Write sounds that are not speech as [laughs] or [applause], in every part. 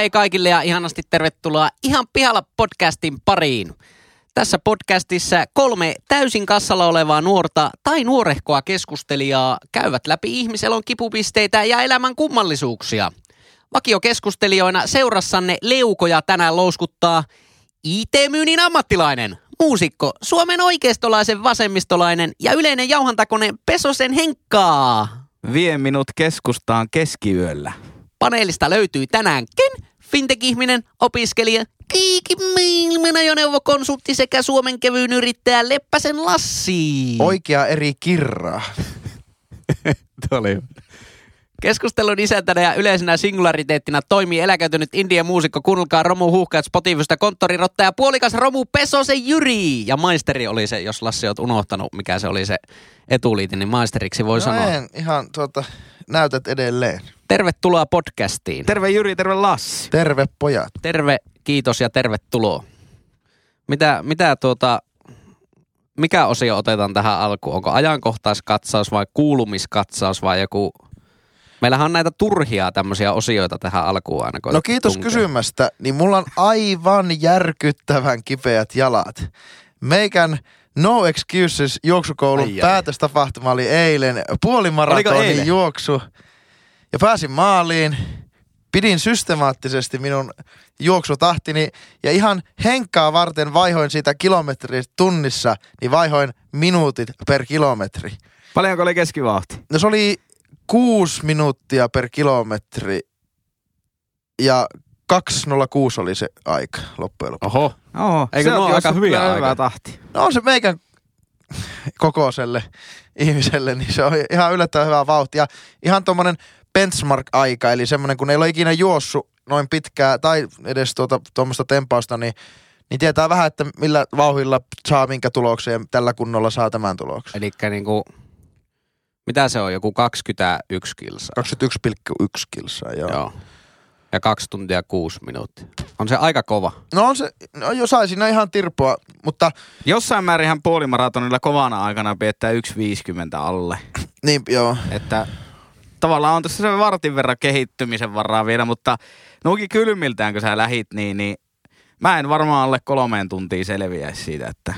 Hei kaikille ja ihanasti tervetuloa Ihan pihalla podcastin pariin. Tässä podcastissa kolme täysin kassalla olevaa nuorta tai nuorehkoa keskustelijaa käyvät läpi ihmiselon kipupisteitä ja elämän kummallisuuksia. Vakiokeskustelijoina seurassanne leukoja tänään louskuttaa IT-myynnin ammattilainen, muusikko, Suomen oikeistolaisen vasemmistolainen ja yleinen jauhantakone Pesosen Henkkaa. Vie minut keskustaan keskiyöllä. Paneelista löytyy tänään Ken, fintech-ihminen, opiskelija, kiikimaailman ajoneuvokonsultti sekä Suomen kevyyn yrittäjä Leppäsen Lassi. Oikea eri kirraa. [laughs] Tuo oli Keskustelun isäntänä ja yleisenä singulariteettina toimii eläköitynyt Indian muusikko kuunnelkaa Romu Huhkaat Spotifysta konttorirotta ja puolikas Romu Pesosen Jyri. Ja maisteri oli se, jos Lassi oot unohtanut, mikä se oli se etuliite, niin maisteriksi voi no sanoa. en, ihan tuota, näytät edelleen. Tervetuloa podcastiin. Terve Jyri, terve Lassi. Terve pojat. Terve, kiitos ja tervetuloa. Mitä, mitä tuota, mikä osio otetaan tähän alkuun? Onko ajankohtaiskatsaus vai kuulumiskatsaus vai joku... Meillähän on näitä turhia tämmöisiä osioita tähän alkuun aina. No kiitos tunkee. kysymästä, niin mulla on aivan järkyttävän kipeät jalat. Meikän No Excuses juoksukoulun Ai, ai. päätöstapahtuma oli eilen. Puolimaratonin juoksu. Ja pääsin maaliin. Pidin systemaattisesti minun juoksutahtini ja ihan henkkaa varten vaihoin siitä kilometriä tunnissa, niin vaihoin minuutit per kilometri. Paljonko oli keskivauhti? No se oli kuusi minuuttia per kilometri ja 206 oli se aika loppujen lopuksi. Oho. Oho, Eikö se onkin aika hyviä kyllä aikoja? hyvää tahti. No on se meikän [laughs] kokoiselle ihmiselle, niin se on ihan yllättävän hyvä vauhti. Ja ihan tuommoinen benchmark-aika, eli semmoinen, kun ei ole ikinä juossut noin pitkää tai edes tuota, tuommoista tempausta, niin, niin tietää vähän, että millä vauhilla saa minkä tuloksen ja tällä kunnolla saa tämän tuloksen. Eli niinku, mitä se on, joku 21 kilsaa? 21,1 kilsaa, joo. joo. Ja kaksi tuntia kuusi minuuttia. On se aika kova. No on se, no jo sai siinä ihan tirpoa, mutta Jossain määrinhän puolimaratonilla kovana aikana piettää 1.50 alle. [laughs] niin joo. Että tavallaan on tässä se vartin verran kehittymisen varaa vielä, mutta nuukin kylmiltään kun sä lähit, niin, niin mä en varmaan alle kolmeen tuntiin selviäisi siitä, että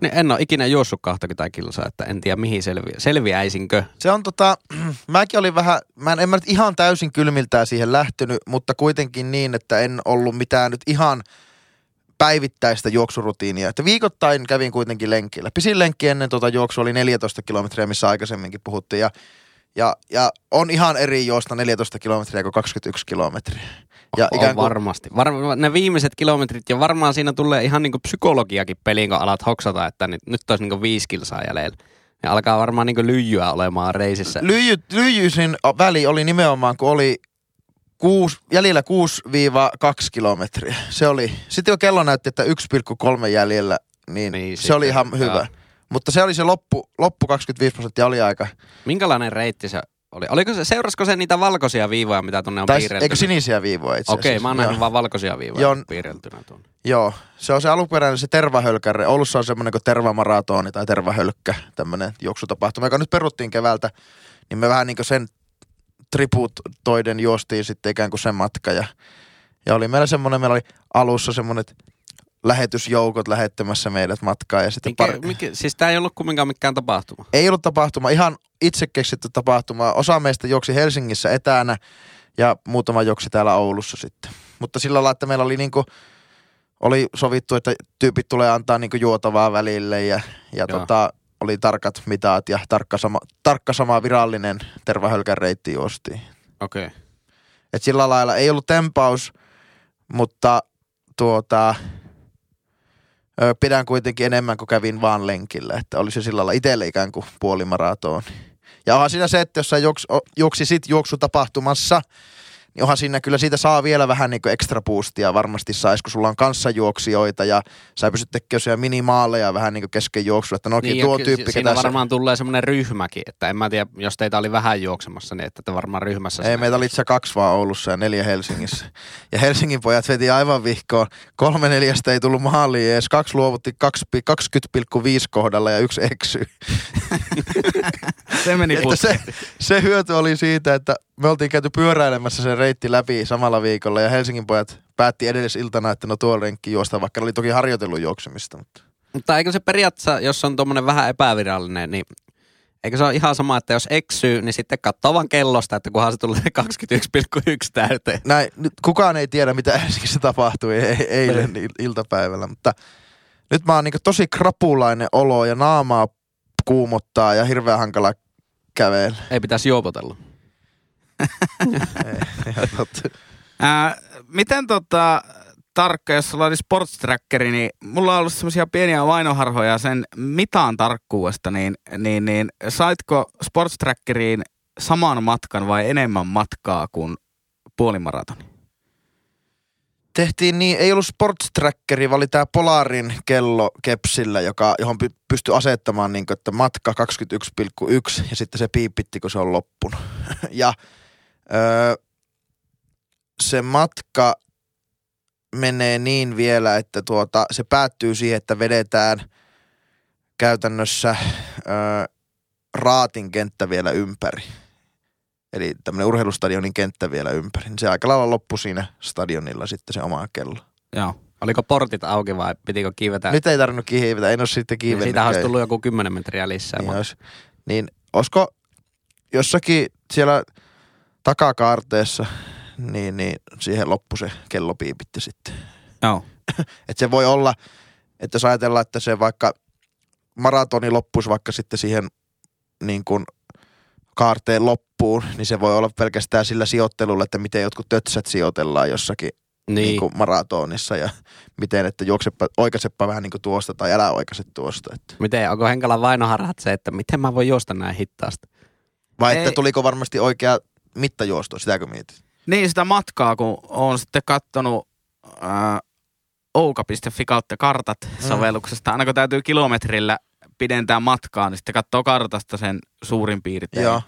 Niin en ole ikinä juossut 20 kilsaa, että en tiedä mihin selviä. Selviäisinkö? Se on tota, [clears throat] mäkin olin vähän, mä en, en mä nyt ihan täysin kylmiltään siihen lähtenyt, mutta kuitenkin niin, että en ollut mitään nyt ihan päivittäistä juoksurutiinia. Että viikoittain kävin kuitenkin lenkillä. Pisin lenkki ennen tuota juoksua oli 14 kilometriä, missä aikaisemminkin puhuttiin. Ja, ja, ja on ihan eri juosta 14 kilometriä kuin 21 kilometriä. Ja on ikään kuin, varmasti. Var- ne viimeiset kilometrit ja varmaan siinä tulee ihan niinku psykologiakin peliin, kun alat hoksata, että nyt, nyt olisi niinku viisi kilsaa jäljellä. Ja alkaa varmaan niinku lyijyä olemaan reisissä. lyijy, lyijyisin väli oli nimenomaan, kun oli kuusi, jäljellä 6-2 kilometriä. Se oli, sitten jo kello näytti, että 1,3 jäljellä, niin, Niin, niin se oli ihan hyvä. joo. Mutta se oli se loppu, loppu 25 prosenttia oli aika. Minkälainen reitti se oli? Oliko se, seurasko se niitä valkoisia viivoja, mitä tuonne on Tai piirrelty? eikö sinisiä viivoja itse Okei, asiassa? mä oon nähnyt vaan valkoisia viivoja Joo. piirreltynä tuonne. Joo, se on se alkuperäinen se tervahölkärre. Oulussa on semmoinen kuin tervamaratoni tai tervahölkkä, tämmöinen juoksutapahtuma, joka nyt peruttiin keväältä. Niin me vähän niin kuin sen tributoiden juostiin sitten ikään kuin sen matka. Ja, ja oli meillä semmoinen, meillä oli alussa semmoiset lähetysjoukot lähettämässä meidät matkaa. Ja sitten Mikä, par... mikä, siis tää ei ollut kumminkaan mikään tapahtuma. Ei ollut tapahtuma, ihan itse keksitty tapahtuma. Osa meistä juoksi Helsingissä etänä ja muutama juoksi täällä Oulussa sitten. Mutta sillä lailla, että meillä oli niinku, oli sovittu, että tyypit tulee antaa niinku juotavaa välille ja, ja Joo. tota, oli tarkat mitat ja tarkka sama, tarkka sama virallinen tervahölkän reitti juostiin. Okei. Okay. Et sillä lailla ei ollut tempaus, mutta tuota, ö, pidän kuitenkin enemmän kuin kävin vaan lenkillä. Että oli se sillä lailla itselle ikään kuin puolimaratoni. Ja onhan siinä se, että jos sä juoks, o- juoksisit juoksutapahtumassa, niin onhan siinä kyllä siitä saa vielä vähän niin kuin ekstra boostia varmasti sais, kun sulla on kanssajuoksijoita ja sä pystyt tekemään siellä minimaaleja vähän niin kuin kesken juoksua, että no okei, Niin, tuo tyyppi, Siinä ketä sä- varmaan tulee semmoinen ryhmäkin, että en mä tiedä, jos teitä oli vähän juoksemassa, niin että te varmaan ryhmässä. Ei, meitä oli itse kaksi vaan Oulussa ja neljä Helsingissä. Ja Helsingin pojat veti aivan vihkoon. Kolme neljästä ei tullut maaliin edes. Kaksi luovutti 20,5 kohdalla ja yksi eksy. [laughs] Se meni Että se, se hyöty oli siitä, että me oltiin käyty pyöräilemässä sen reitti läpi samalla viikolla ja Helsingin pojat päätti edellisiltana, että no tuo renkki juosta, vaikka ne oli toki harjoitellut juoksemista. Mutta Mutta eikö se periaatteessa, jos on tuommoinen vähän epävirallinen, niin eikö se ole ihan sama, että jos eksyy, niin sitten katsoo vaan kellosta, että kunhan se tulee [laughs] 21,1 täyteen. näin, nyt kukaan ei tiedä, mitä Helsingissä tapahtui e- eilen il- iltapäivällä, mutta nyt mä oon niin tosi krapulainen olo ja naamaa kuumottaa ja hirveän hankala kävellä. Ei pitäisi juopotella. Ää, miten tota, tarkka, jos sulla oli sports trackeri, niin mulla on ollut semmoisia pieniä vainoharhoja sen mitaan tarkkuudesta, niin, niin, niin saitko sports trackeriin saman matkan vai enemmän matkaa kuin puolimaratoni? tehtiin niin, ei ollut sports trackeri, vaan oli tämä Polarin kello kepsillä, joka, johon py, pystyi asettamaan niin kuin, että matka 21,1 ja sitten se piipitti, kun se on loppunut. [laughs] ja öö, se matka menee niin vielä, että tuota, se päättyy siihen, että vedetään käytännössä öö, raatin kenttä vielä ympäri. Eli tämmöinen urheilustadionin kenttä vielä ympäri. Niin se aika lailla loppui siinä stadionilla sitten se oma kello. Joo. Oliko portit auki vai pitikö kiivetä? Nyt ei tarvinnut kiivetä, en ole sitten niin kiivennyt. siitä olisi tullut joku 10 metriä lisää. Niin, mutta- olisi. niin olisiko jossakin siellä takakaarteessa, niin, niin siihen loppu se kello piipitti sitten. Joo. [laughs] Että se voi olla, että jos ajatellaan, että se vaikka maratoni loppuisi vaikka sitten siihen niin kuin kaarteen loppuun, niin se voi olla pelkästään sillä sijoittelulla, että miten jotkut tötsät sijoitellaan jossakin niin. niin. Kuin maratonissa ja miten, että juoksepa, oikaisepa vähän niin kuin tuosta tai älä oikaise tuosta. Että. Miten, onko Henkalan vainoharhat se, että miten mä voin juosta näin hittaasti? Vai Ei. että tuliko varmasti oikea mittajuosto, sitäkö mietit? Niin sitä matkaa, kun on sitten kattonut ää, ouka.fi kautta kartat sovelluksesta. Aina kun täytyy kilometrillä pidentää matkaa, niin sitten katsoo kartasta sen suurin piirtein. Joo.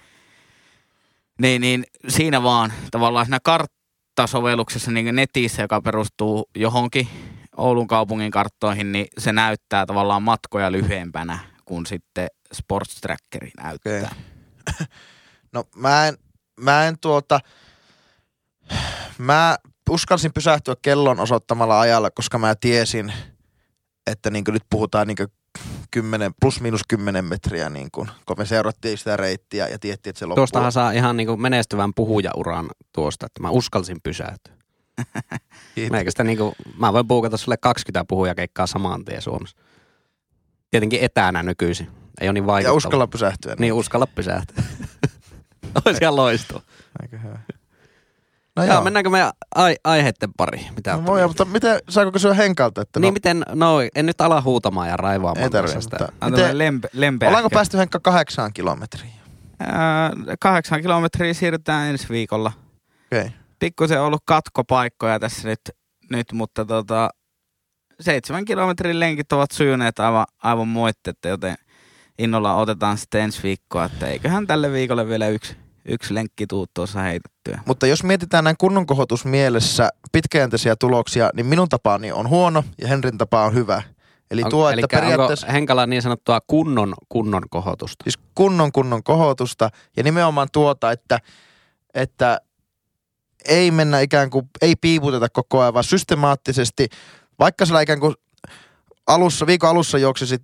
Niin, niin siinä vaan tavallaan siinä karttasovelluksessa niin netissä, joka perustuu johonkin Oulun kaupungin karttoihin, niin se näyttää tavallaan matkoja lyhyempänä kuin sitten Sports Trackeri näyttää. Okei. [laughs] No mä en, mä en tuota, mä uskalsin pysähtyä kellon osoittamalla ajalla, koska mä tiesin, että niin nyt puhutaan niin 10, plus miinus 10 metriä, niin kun, kun me seurattiin sitä reittiä ja tiettiin, että se loppuu. Tuostahan saa ihan niin kuin menestyvän puhujauran tuosta, että mä uskalsin pysähtyä. [laughs] Kiitos. Meikä sitä niin kuin, mä voin puukata sulle 20 puhujakeikkaa saman tien Suomessa. Tietenkin etänä nykyisin. Ei ole niin Ja vaikuttava. uskalla pysähtyä. Niin uskalla pysähtyä. [laughs] Olisi ihan loistava. Aika hyvä. No Joo, joo, mennäänkö me ai- aiheiden pari? Mitä No voi, mutta miten, saako kysyä Henkalta, että Niin no, miten, no en nyt ala huutamaan ja raivaamaan ei tarvitse, sitä. mutta Miten, lempe, lempeä ollaanko päästy Henkka kahdeksaan kilometriin? Ää, kahdeksan kilometriä siirrytään ensi viikolla. Okei. Okay. Pikkusen ollut katkopaikkoja tässä nyt, nyt mutta tota, seitsemän kilometrin lenkit ovat sujuneet aivan, aivan moittetta, joten innolla otetaan sitten ensi viikkoa, että eiköhän tälle viikolle vielä yksi, yksi lenkki tuu tuossa heitettyä. Mutta jos mietitään näin kunnon kohotus mielessä pitkäjänteisiä tuloksia, niin minun tapaani on huono ja Henrin tapa on hyvä. Eli On- tuo, että periaatteessa Henkala niin sanottua kunnon, kunnon kohotusta? siis kunnon kunnon kohotusta ja nimenomaan tuota, että, että ei mennä ikään kuin, ei piiputeta koko ajan, vaan systemaattisesti, vaikka sillä ikään kuin alussa, viikon alussa juoksisit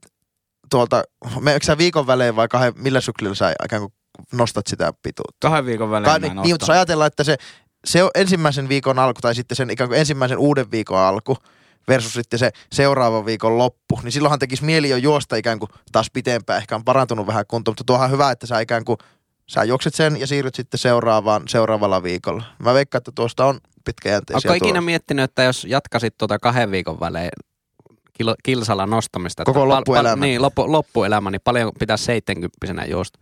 tuolta, meneekö sä viikon välein vai kahden, millä syklillä sä ikään kuin nostat sitä pituutta? Kahden viikon välein Ka- niin, niin, mutta jos ajatellaan, että se, se on ensimmäisen viikon alku tai sitten sen ikään kuin ensimmäisen uuden viikon alku versus sitten se seuraavan viikon loppu, niin silloinhan tekisi mieli jo juosta ikään kuin taas pitempään, ehkä on parantunut vähän kunto, mutta tuohan hyvä, että sä ikään kuin, sä juokset sen ja siirryt sitten seuraavaan, seuraavalla viikolla. Mä veikkaan, että tuosta on pitkäjänteisiä Onko ikinä miettinyt, että jos jatkasit tuota kahden viikon välein kilo, kilsalla nostamista, Koko että loppuelämän. niin, loppu, loppuelämä, niin paljon pitäisi 70 juosta?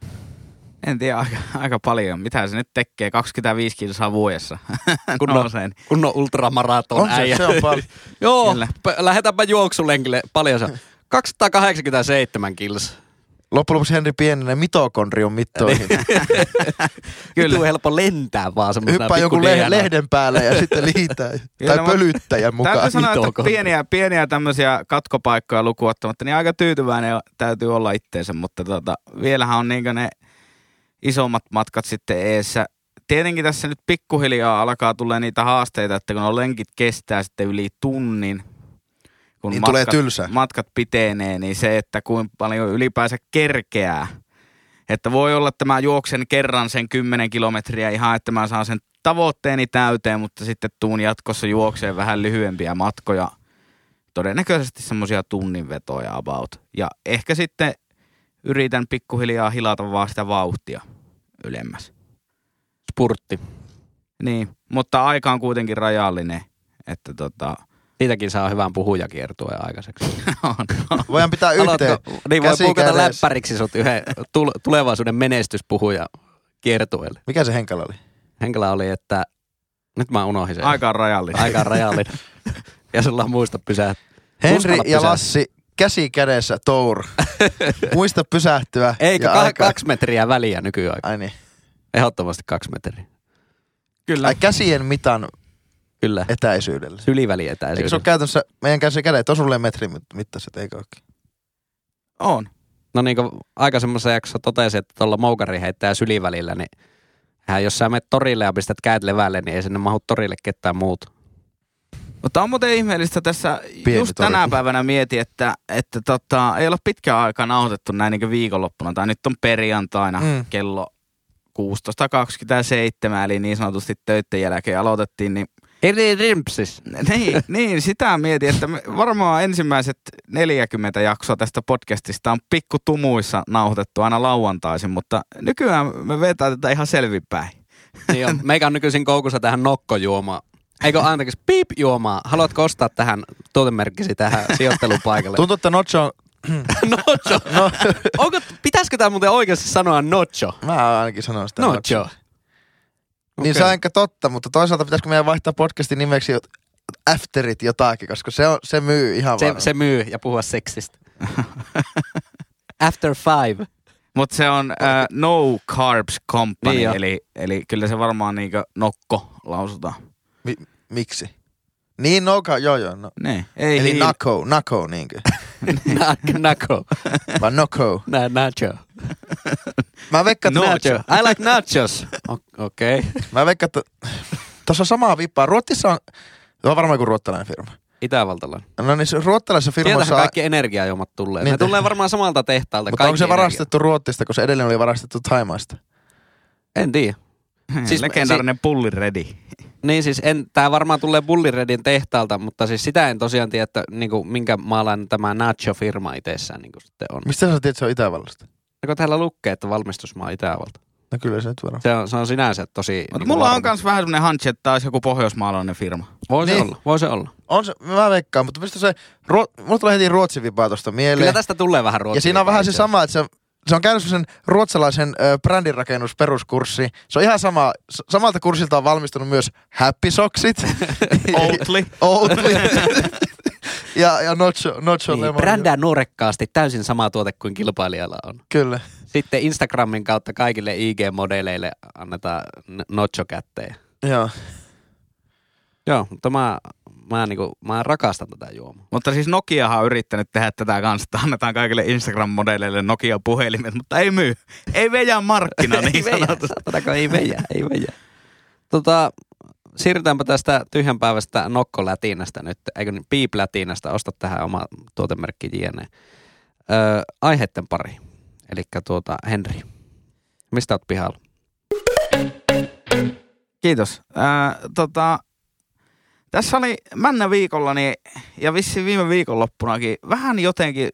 En tiedä, aika, aika paljon. Mitä se nyt tekee? 25 kilsaa vuodessa. [laughs] Kunnon- Nousee, niin Kunnon ultramaraton On se, äijä. se on paljon. [laughs] Joo, Kyllä. p- lähetäpä juoksulenkille. Paljon se on? 287 kilsa. Loppujen lopuksi Henri pienenee mitokondrion mittoihin. [laughs] Kyllä. Kyllä. helppo lentää vaan semmoisena Hyppää joku le- DNA. lehden päälle ja sitten liitää. Kyllä, tai pölyttäjän mukaan. Täytyy sanoa, että pieniä, pieniä tämmöisiä katkopaikkoja lukuottamatta, niin aika tyytyväinen täytyy olla itteensä, mutta tota, vielähän on niin ne isommat matkat sitten eessä tietenkin tässä nyt pikkuhiljaa alkaa tulla niitä haasteita, että kun on lenkit kestää sitten yli tunnin, kun Niin matkat, tulee tylsä. matkat pitenee, niin se, että kuinka paljon ylipäänsä kerkeää. Että voi olla, että mä juoksen kerran sen 10 kilometriä ihan, että mä saan sen tavoitteeni täyteen, mutta sitten tuun jatkossa juokseen vähän lyhyempiä matkoja. Todennäköisesti semmoisia tunnin vetoja about. Ja ehkä sitten yritän pikkuhiljaa hilata vaan sitä vauhtia ylemmäs. Spurtti. Niin, mutta aika on kuitenkin rajallinen, että tota, Siitäkin saa hyvän puhujakiertueen aikaiseksi. [laughs] on, on. Voidaan pitää yhteen. Haluatko, niin voi Käsi puukata kädessä. läppäriksi sut yhden tul- tulevaisuuden menestyspuhuja kiertueelle. Mikä se henkilö oli? Henkilö oli, että nyt mä unohdin sen. aika on rajallinen. Aika on rajallinen. [laughs] ja sulla on muista pysää. Henri ja. Lassi käsi kädessä tour. [laughs] Muista pysähtyä. Eikö ja kah- aika- kaksi metriä väliä nykyään? Ai niin. Ehdottomasti kaksi metriä. Kyllä. Ai käsien mitan Kyllä. etäisyydellä. Syliväli Eikö se ole käytännössä meidän käsi kädet on sulle metrin mit- mittaiset, eikö olekin? On. No niin kuin aikaisemmassa jaksossa totesin, että tuolla moukari heittää sylivälillä, niin hän, jos sä menet torille ja pistät kädet levälle, niin ei sinne mahu torille ketään muuta. Mutta on muuten ihmeellistä tässä, Pieni just tori. tänä päivänä mieti, että, että tota, ei ole pitkään aikaa nauhoitettu näin niin viikonloppuna. Tai nyt on perjantaina Mm. kello 16.27, eli niin sanotusti töiden jälkeen aloitettiin, niin Eri rimpsis. [laughs] niin, niin, sitä mietin, että me varmaan ensimmäiset 40 jaksoa tästä podcastista on pikku tumuissa nauhoitettu aina lauantaisin, mutta nykyään me vetää tätä ihan selvinpäin. Niin on. Meikä on nykyisin koukussa tähän nokkojuomaan. Eikö anteeksi, piip juomaa. Haluatko ostaa tähän tuotemerkkisi tähän sijoittelupaikalle? Tuntuu, että Nocho on... [clears throat] Nocho. No, Onko, pitäisikö tämä muuten oikeasti sanoa nocho? mä ainakin sanon sitä Nocho. Niin Okei. se on ehkä totta, mutta toisaalta pitäisikö meidän vaihtaa podcastin nimeksi Afterit jotakin, koska se, on, se myy ihan Se, varmasti. se myy ja puhua seksistä. [laughs] After five. Mutta se on äh, No Carbs Company, Niin jo. eli, eli kyllä se varmaan niinku nokko lausutaan. Mi- miksi? Niin, no, joo joo. No. Niin. Ei Eli hiil- nako, nako niinkö? [laughs] Na- Nako. [laughs] Vai noko? Na- Nacho. Mä veikkaan, että, Nacho. I like nachos. Okei. Okay. mä veikkaan, että tuossa on samaa vippaa. Ruotsissa on, se on varmaan joku ruottalainen firma. Itävaltalainen. No niin, se ruottalaisessa Sieltähän firmassa... kaikki energiajuomat tulee. Niin ne tulee varmaan samalta tehtaalta. Mutta onko se varastettu Ruotsista, kun se edellinen oli varastettu Taimaasta? energia. En tiedä. Siis Siis- Legendaarinen pulli ready. Niin siis en, tää varmaan tulee Bulliredin tehtaalta, mutta siis sitä en tosiaan tiedä, että niinku, minkä maalainen tämä Nacho-firma itsessään niinku sitten on. Mistä sä tiedät, että se on Itävallasta? Ja kun täällä lukee, että valmistusmaa Itävalta. No kyllä se nyt varmaan. Se on, se on sinänsä tosi... Mutta niinku mulla on kans vähän semmonen hunch, että olisi joku pohjoismaalainen firma. Voi se Niin. olla, voi se olla. On se, mä veikkaan, mutta mistä se, ruo, mulla tulee heti Ruotsin vipaa tosta mieleen. Kyllä tästä tulee vähän ruotsia. ja siinä on vähän se sama, että se, se on käynyt sen ruotsalaisen ö, brändinrakennusperuskurssi. Se on ihan sama, samalta kurssilta on valmistunut myös Happy Socksit, [laughs] Oatly. [laughs] Oatly ja, ja Nocho, Nocho Niin, Lemon. brändää nuorekkaasti täysin sama tuote kuin kilpailijalla on. Kyllä. Sitten Instagramin kautta kaikille IG-modeleille annetaan Nocho kätteen. Joo. Joo, mutta mä, niinku, mä rakastan tätä juomaa. Mutta siis Nokiahan on yrittänyt tehdä tätä kanssa, että annetaan kaikille Instagram-modeleille Nokia-puhelimet, mutta ei myy. Ei veja markkina [laughs] niin ei sanotusti. ei veijä, ei veijä. Tota, siirrytäänpä tästä tyhjänpäivästä nokkolätinästä nyt, eikö niin, piiplätinästä, osta tähän oma tuotemerkki JNE. Öö, aiheiden pari, eli tuota Henri. Mistä oot pihalla? Kiitos. Ää, tota, tässä oli männä viikollani ja vissiin viime viikonloppunakin vähän jotenkin,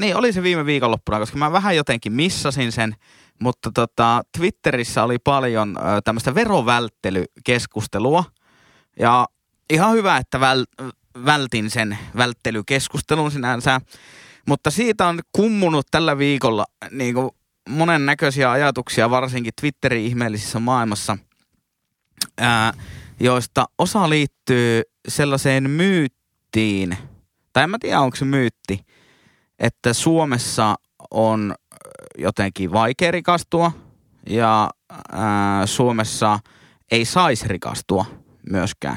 niin oli se viime viikonloppuna, koska mä vähän jotenkin missasin sen, mutta tota, Twitterissä oli paljon tämmöistä verovälttelykeskustelua. Ja ihan hyvä, että väl, vältin sen välttelykeskustelun sinänsä, mutta siitä on kummunut tällä viikolla niin kuin monen näköisiä ajatuksia, varsinkin Twitterin ihmeellisissä maailmassa, ää, joista osa liittyy sellaiseen myyttiin, tai en mä tiedä onko se myytti, että Suomessa on jotenkin vaikea rikastua ja ää, Suomessa ei saisi rikastua myöskään.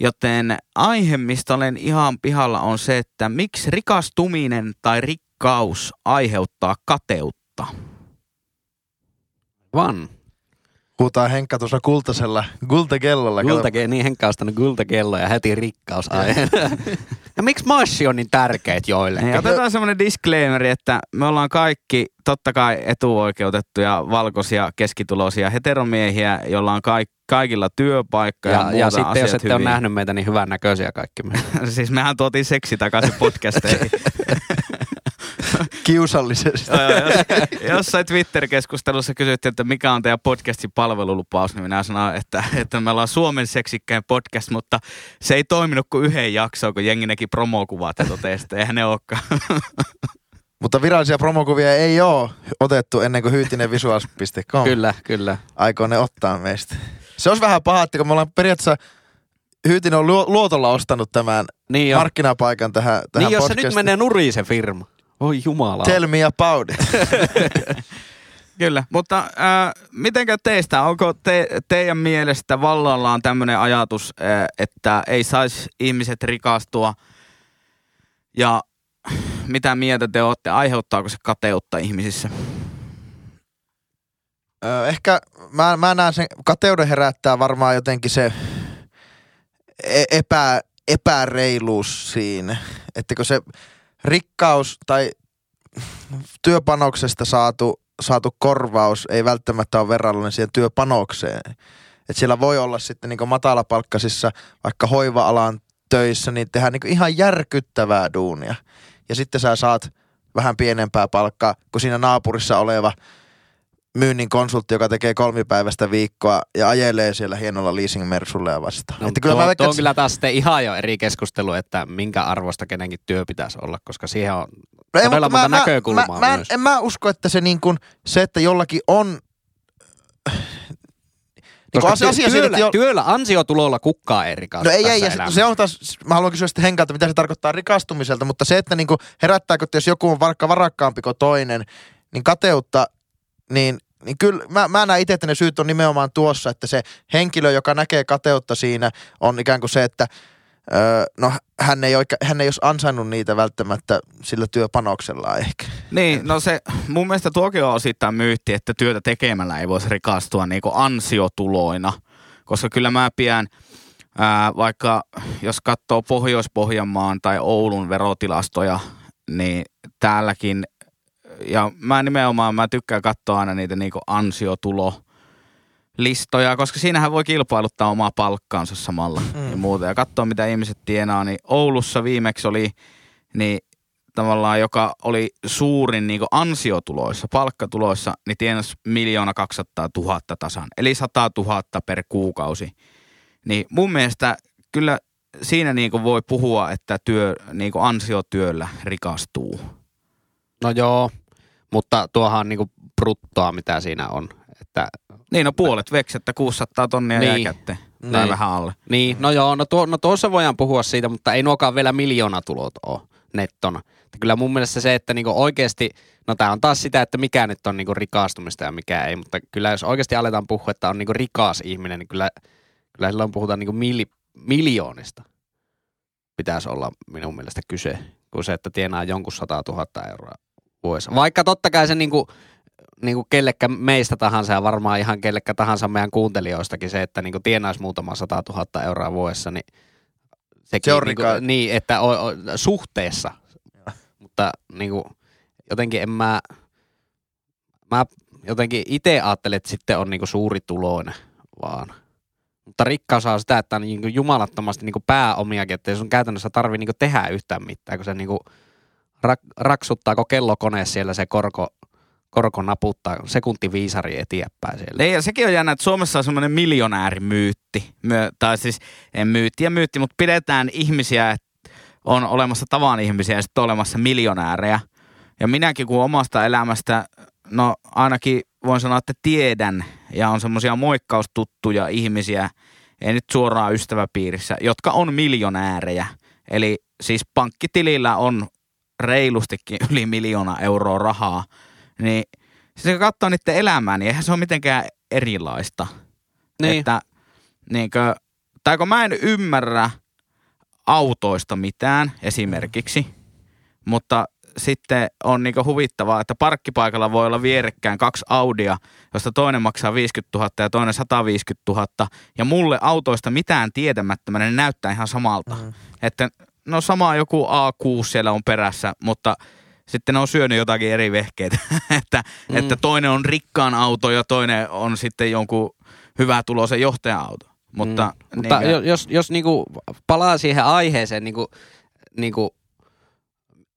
Joten aihe, mistä olen ihan pihalla, on se, että miksi rikastuminen tai rikkaus aiheuttaa kateutta. Van. Huutaa Henkka tuossa kultasella, kultakellolla. kato. Gultage, niin Henkka on ostanut gultakello ja heti rikkaus Ja [laughs] miksi massi on niin tärkeät joille? Niin, otetaan semmoinen disclaimeri, että me ollaan kaikki totta kai etuoikeutettuja, valkoisia, keskituloisia heteromiehiä, joilla on kaik- kaikilla työpaikka ja, Ja, muuta ja sitten jos ette ole nähnyt meitä, niin hyvän näköisiä kaikki me. [laughs] siis mehän tuotiin seksi takaisin podcasteihin. [laughs] Kiusallisesti. Joo, joo, jos, jossain Twitter-keskustelussa kysyttiin, että mikä on teidän podcastin palvelulupaus, niin minä sanoin, että, että me ollaan Suomen seksikkäin podcast, mutta se ei toiminut kuin yhden jaksoon, kun jengi näki promokuvat ja totesi, että eihän ne olekaan. Mutta virallisia promokuvia ei ole otettu ennen kuin hyytinenvisuals.com kyllä, kyllä. aikoo ne ottaa meistä. Se olisi vähän paha, että kun me ollaan periaatteessa Hyytinen on luo- luotolla ostanut tämän Niin, jo. markkinapaikan tähän, tähän niin jos se nyt menee nurin se firma. Oi jumala. Tell me about it. [laughs] Kyllä, mutta äh, mitenkä teistä, onko te, teidän mielestä vallallaan tämmöinen ajatus, äh, että ei saisi ihmiset rikastua ja mitä mieltä te olette, aiheuttaako se kateutta ihmisissä? Ö, ehkä mä, mä näen sen, kateuden herättää varmaan jotenkin se e- epä, epäreiluus siinä. Että kun se rikkaus tai työpanoksesta saatu, saatu korvaus ei välttämättä ole verrallinen siihen työpanokseen. Että siellä voi olla sitten niin matalapalkkaisissa vaikka hoiva-alan töissä, niin tehdään niin ihan järkyttävää duunia. Ja sitten sä saat vähän pienempää palkkaa kuin siinä naapurissa oleva myynnin konsultti, joka tekee kolmipäiväistä viikkoa ja ajelee siellä hienolla leasing-mersulla ja vastaan. No, että kyllä tuo, mä tuo veikkaan, on kyllä taas sitten ihan jo eri keskustelu, että minkä arvosta kenenkin työ pitäisi olla, koska siihen on No todella mutta monta näkökulmaa mä, mä, en, myös. en mä usko, että se niin kuin, se, että jollakin on niin kuin Koska asia, asia työ, siitä, työllä, että jo, työllä ansiotulolla kukkaa ei rikastu No ei, ei, ja se, se on taas, mä haluan kysyä sitten Henkalta, mitä se tarkoittaa rikastumiselta, mutta se, että niinku herättääkö, että jos joku on vaikka varakkaampi kuin toinen, niin kateutta, niin, niin kyllä mä, mä näen itse, että ne syyt on nimenomaan tuossa, että se henkilö, joka näkee kateutta siinä, on ikään kuin se, että öö, no hän ei, oike, hän ei olisi ansainnut niitä välttämättä sillä työpanoksellaan ehkä. Niin, no se, mun mielestä tuokin on osittain myytti, että työtä tekemällä ei voisi rikastua niin ansiotuloina. Koska kyllä mä pidän, ää, vaikka jos katsoo Pohjois-Pohjanmaan tai Oulun verotilastoja, niin täälläkin, ja mä nimenomaan, mä tykkään katsoa aina niitä niin ansiotulo listoja, koska siinähän voi kilpailuttaa omaa palkkaansa samalla mm. ja muuta. Ja katsoa, mitä ihmiset tienaa, niin Oulussa viimeksi oli niin tavallaan, joka oli suurin niin ansiotuloissa, palkkatuloissa, niin tienasi miljoona 200 000 tasan. Eli 100 000 per kuukausi. Niin mun mielestä kyllä siinä niin voi puhua, että työ, niin ansiotyöllä rikastuu. No joo, mutta tuohan on niinku bruttoa, mitä siinä on. Että, Niin, no puolet veksettä 600 tonnia niin. Jää kätteen. Tai Niin. vähän alle. niin, no joo, no, tuo, no tuossa voidaan puhua siitä, mutta ei nuokaan vielä miljoonatulot ole nettona. Että kyllä mun mielestä se, että niinku oikeasti, no tämä on taas sitä, että mikä nyt on niinku rikastumista ja mikä ei, mutta kyllä jos oikeasti aletaan puhua, että on niinku rikas ihminen, niin kyllä, kyllä silloin puhutaan niinku mili, miljoonista. Pitäisi olla minun mielestä kyse, kuin se, että tienaa jonkun 100 000 euroa vuodessa. Vaikka totta kai se niinku, niinku kellekä meistä tahansa ja varmaan ihan kellekä tahansa meidän kuuntelijoistakin se, että niinku tienaisi muutama 100 000 euroa vuodessa, niin sekin Se on niinku, rika- niin, että o, o, suhteessa. Mutta niinku, jotenkin en mä, mä jotenkin itse ajattelen, että sitten on niinku suuri tuloinen vaan. Mutta rikkaus on sitä, että on niinku jumalattomasti niinku pääomiakin, että ei sun käytännössä tarvi niinku tehdä yhtään mitään, kun se niinku rak, raksuttaako kellokone siellä se korko, korko naputtaa sekuntiviisari eteenpäin siellä. Niin, ja sekin on jännä, että Suomessa on semmoinen miljonäärimyytti. Myö, tai siis en myytti ja myytti, mutta pidetään ihmisiä, että on olemassa tavan ihmisiä ja sitten on olemassa miljonäärejä. Ja minäkin kun omasta elämästä, no ainakin voin sanoa, että tiedän ja on semmoisia moikkaustuttuja ihmisiä, ei nyt suoraan ystäväpiirissä, jotka on miljonäärejä. Eli siis pankkitilillä on reilustikin yli miljoona euroa rahaa. Niin se kun katsoo niiden elämää, niin eihän se ole mitenkään erilaista. Niin. Että, niinkö, tai kun mä en ymmärrä autoista mitään esimerkiksi, mutta sitten on niinku huvittavaa, että parkkipaikalla voi olla vierekkäin kaksi Audia, josta toinen maksaa 50 000 ja toinen 150 000. Ja mulle autoista mitään tietämättömänä ne näyttää ihan samalta. Mm. Että no sama joku A6 siellä on perässä, mutta sitten ne on syönyt jotakin eri vehkeitä. [laughs] että, mm. että toinen on rikkaan auto ja toinen on sitten jonkun hyvä tulosen johtajan auto. Mutta, mm. Mutta niin, jos, jos niinku palaa siihen aiheeseen, niinku, niinku,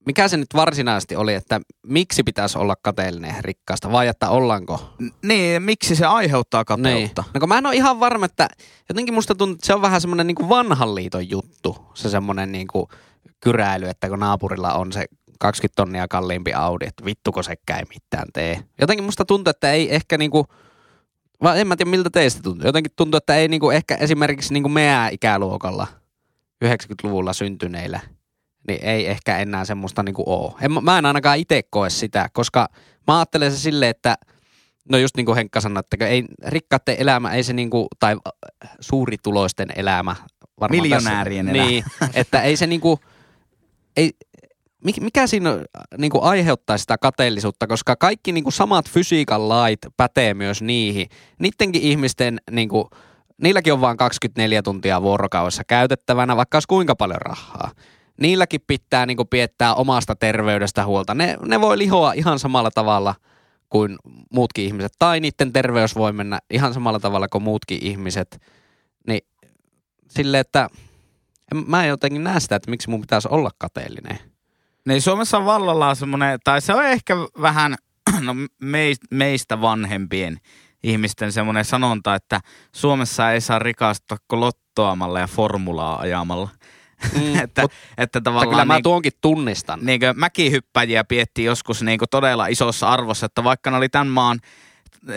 mikä se nyt varsinaisesti oli, että miksi pitäisi olla kateellinen rikkaasta vai että ollaanko? Niin, miksi se aiheuttaa kateutta? Niin. No kun mä en ole ihan varma, että jotenkin musta tuntuu, että se on vähän semmoinen niinku vanhan liiton juttu, se semmoinen niinku kyräily, että kun naapurilla on se 20 tonnia kalliimpi Audi, että vittuko sekkä ei mitään tee. Jotenkin musta tuntuu, että ei ehkä niinku, vai en mä tiedä miltä teistä tuntuu. Jotenkin tuntuu, että ei niinku ehkä esimerkiksi niinku meidän ikäluokalla 90-luvulla syntyneillä, niin ei ehkä enää semmoista niinku oo. En, mä en ainakaan itse koe sitä, koska mä ajattelen se silleen, että No just niin kuin Henkka sanoi, että ei, rikkaiden elämä, ei se niinku, tai suurituloisten elämä. Miljonäärien tässä, elämä. Niin, että ei se niinku, ei, mikä siinä niin kuin aiheuttaa sitä kateellisuutta, koska kaikki niin kuin samat fysiikan lait pätee myös niihin. Niidenkin ihmisten, niin kuin, niilläkin on vain 24 tuntia vuorokaudessa käytettävänä, vaikka olisi kuinka paljon rahaa. Niilläkin pitää niin piettää omasta terveydestä huolta. Ne, ne voi lihoa ihan samalla tavalla kuin muutkin ihmiset. Tai niiden terveys voi mennä ihan samalla tavalla kuin muutkin ihmiset. Niin silleen, että mä en jotenkin näe sitä, että miksi mun pitäisi olla kateellinen. Niin Suomessa on vallalla semmoinen, tai se on ehkä vähän [clears throat] no, meistä vanhempien ihmisten semmoinen sanonta, että Suomessa ei saa rikastua kuin lottoamalla ja formulaa ajamalla. Mm, [laughs] että, mut, että tavallaan kyllä mä niin, tuonkin tunnistan. Niin mäkihyppäjiä pietti joskus niin todella isossa arvossa, että vaikka ne oli tämän maan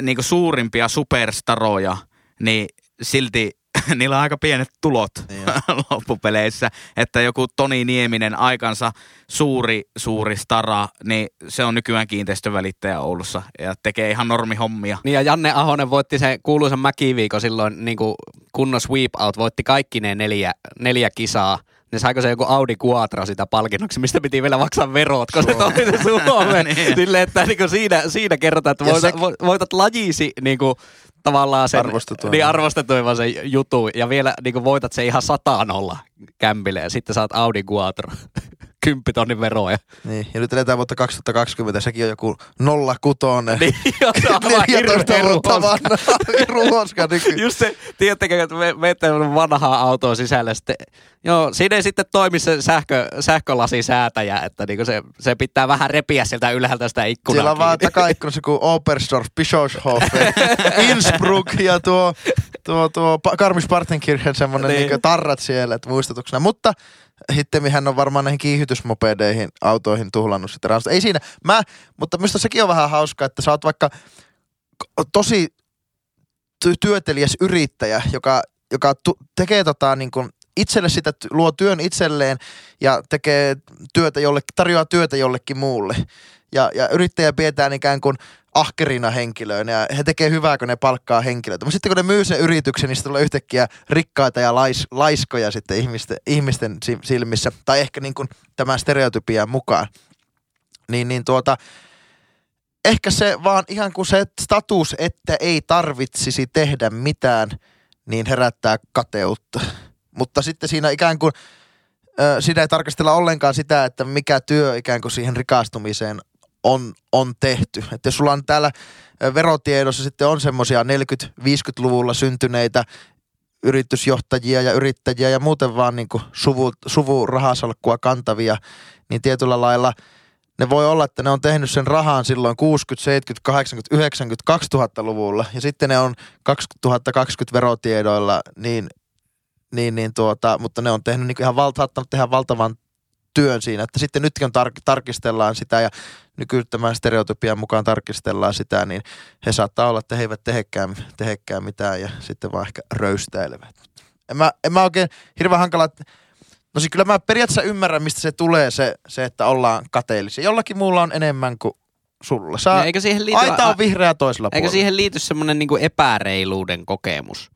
niin suurimpia superstaroja, niin silti [laughs] niillä on aika pienet tulot niin [laughs] loppupeleissä. Että joku Toni Nieminen aikansa suuri, suuri stara, niin se on nykyään kiinteistövälittäjä Oulussa ja tekee ihan normihommia. Niin ja Janne Ahonen voitti sen kuuluisen mäkiviikon silloin niin kuin kunnon sweep out, voitti kaikki ne neljä, neljä kisaa niin saiko se joku Audi Quattro sitä palkinnoksi, mistä piti vielä maksaa verot, kun se toi se Suomeen. [laughs] niin. Silleen, että niin siinä, siinä kerrotaan, että voitat, se... voitat lajisi niin kuin, tavallaan sen niin arvostetuimman sen jutu ja vielä niin kuin voitat se ihan sataan olla kämpille ja sitten saat Audi Quattro. Kymppitonnin veroja. Niin, ja nyt eletään vuotta 2020, sekin on joku 06. Niin, se on 14 vuotta vanha. [laughs] Ruoska Just se, tiedättekö, että me menette vanhaa autoa sisälle, sitten, joo, siinä ei sitten toimi se sähkö, sähkölasisäätäjä, että niinku se, se pitää vähän repiä sieltä ylhäältä sitä ikkunaa Siellä on vaan takaikkunassa kuin Obersdorf, Bischofshof, [laughs] Innsbruck ja tuo, tuo, tuo Garmisch-Partenkirchen semmoinen niin. niin tarrat siellä, että muistutuksena. Mutta Hittemmin hän on varmaan näihin kiihytysmopedeihin, autoihin tuhlannut sitä rahasta. Ei siinä. Mä, mutta minusta sekin on vähän hauska, että sä oot vaikka tosi työtelijäs yrittäjä, joka, joka tu- tekee tota niin kuin itselle sitä, luo työn itselleen ja tekee työtä jollekin, tarjoaa työtä jollekin muulle. Ja, ja yrittäjä pidetään ikään kuin ahkerina henkilöinä ja he tekee hyvää, kun ne palkkaa henkilöitä. Mutta sitten kun ne myy sen yrityksen, niin tulee yhtäkkiä rikkaita ja lais, laiskoja sitten ihmisten, ihmisten silmissä. Tai ehkä niin kuin tämän stereotypian mukaan. Niin, niin tuota, ehkä se vaan ihan kuin se status, että ei tarvitsisi tehdä mitään, niin herättää kateutta. Mutta sitten siinä ikään kuin, siinä ei tarkastella ollenkaan sitä, että mikä työ ikään kuin siihen rikastumiseen on, on tehty. Että jos sulla on täällä verotiedossa sitten on semmoisia 40-50-luvulla syntyneitä yritysjohtajia ja yrittäjiä ja muuten vaan niin suvu, suvu rahasalkkua kantavia, niin tietyllä lailla ne voi olla, että ne on tehnyt sen rahan silloin 60, 70, 80, 90, 2000-luvulla ja sitten ne on 2020 verotiedoilla, niin, niin, niin tuota, mutta ne on tehnyt niin ihan valta, tehdä valtavan työn siinä, että sitten nytkin tar- tarkistellaan sitä ja nyky tämän stereotypian mukaan tarkistellaan sitä, niin he saattaa olla, että he eivät tehekään, tehekään mitään ja sitten vaan ehkä röystäilevät. En mä, en mä oikein hirveän hankala, no siis kyllä mä periaatteessa ymmärrän, mistä se tulee se, se että ollaan kateellisia. Jollakin muulla on enemmän kuin sulla. Saa, no eikö siihen liity, aita on vihreä toisella Eikö siihen liity semmoinen niin epäreiluuden kokemus?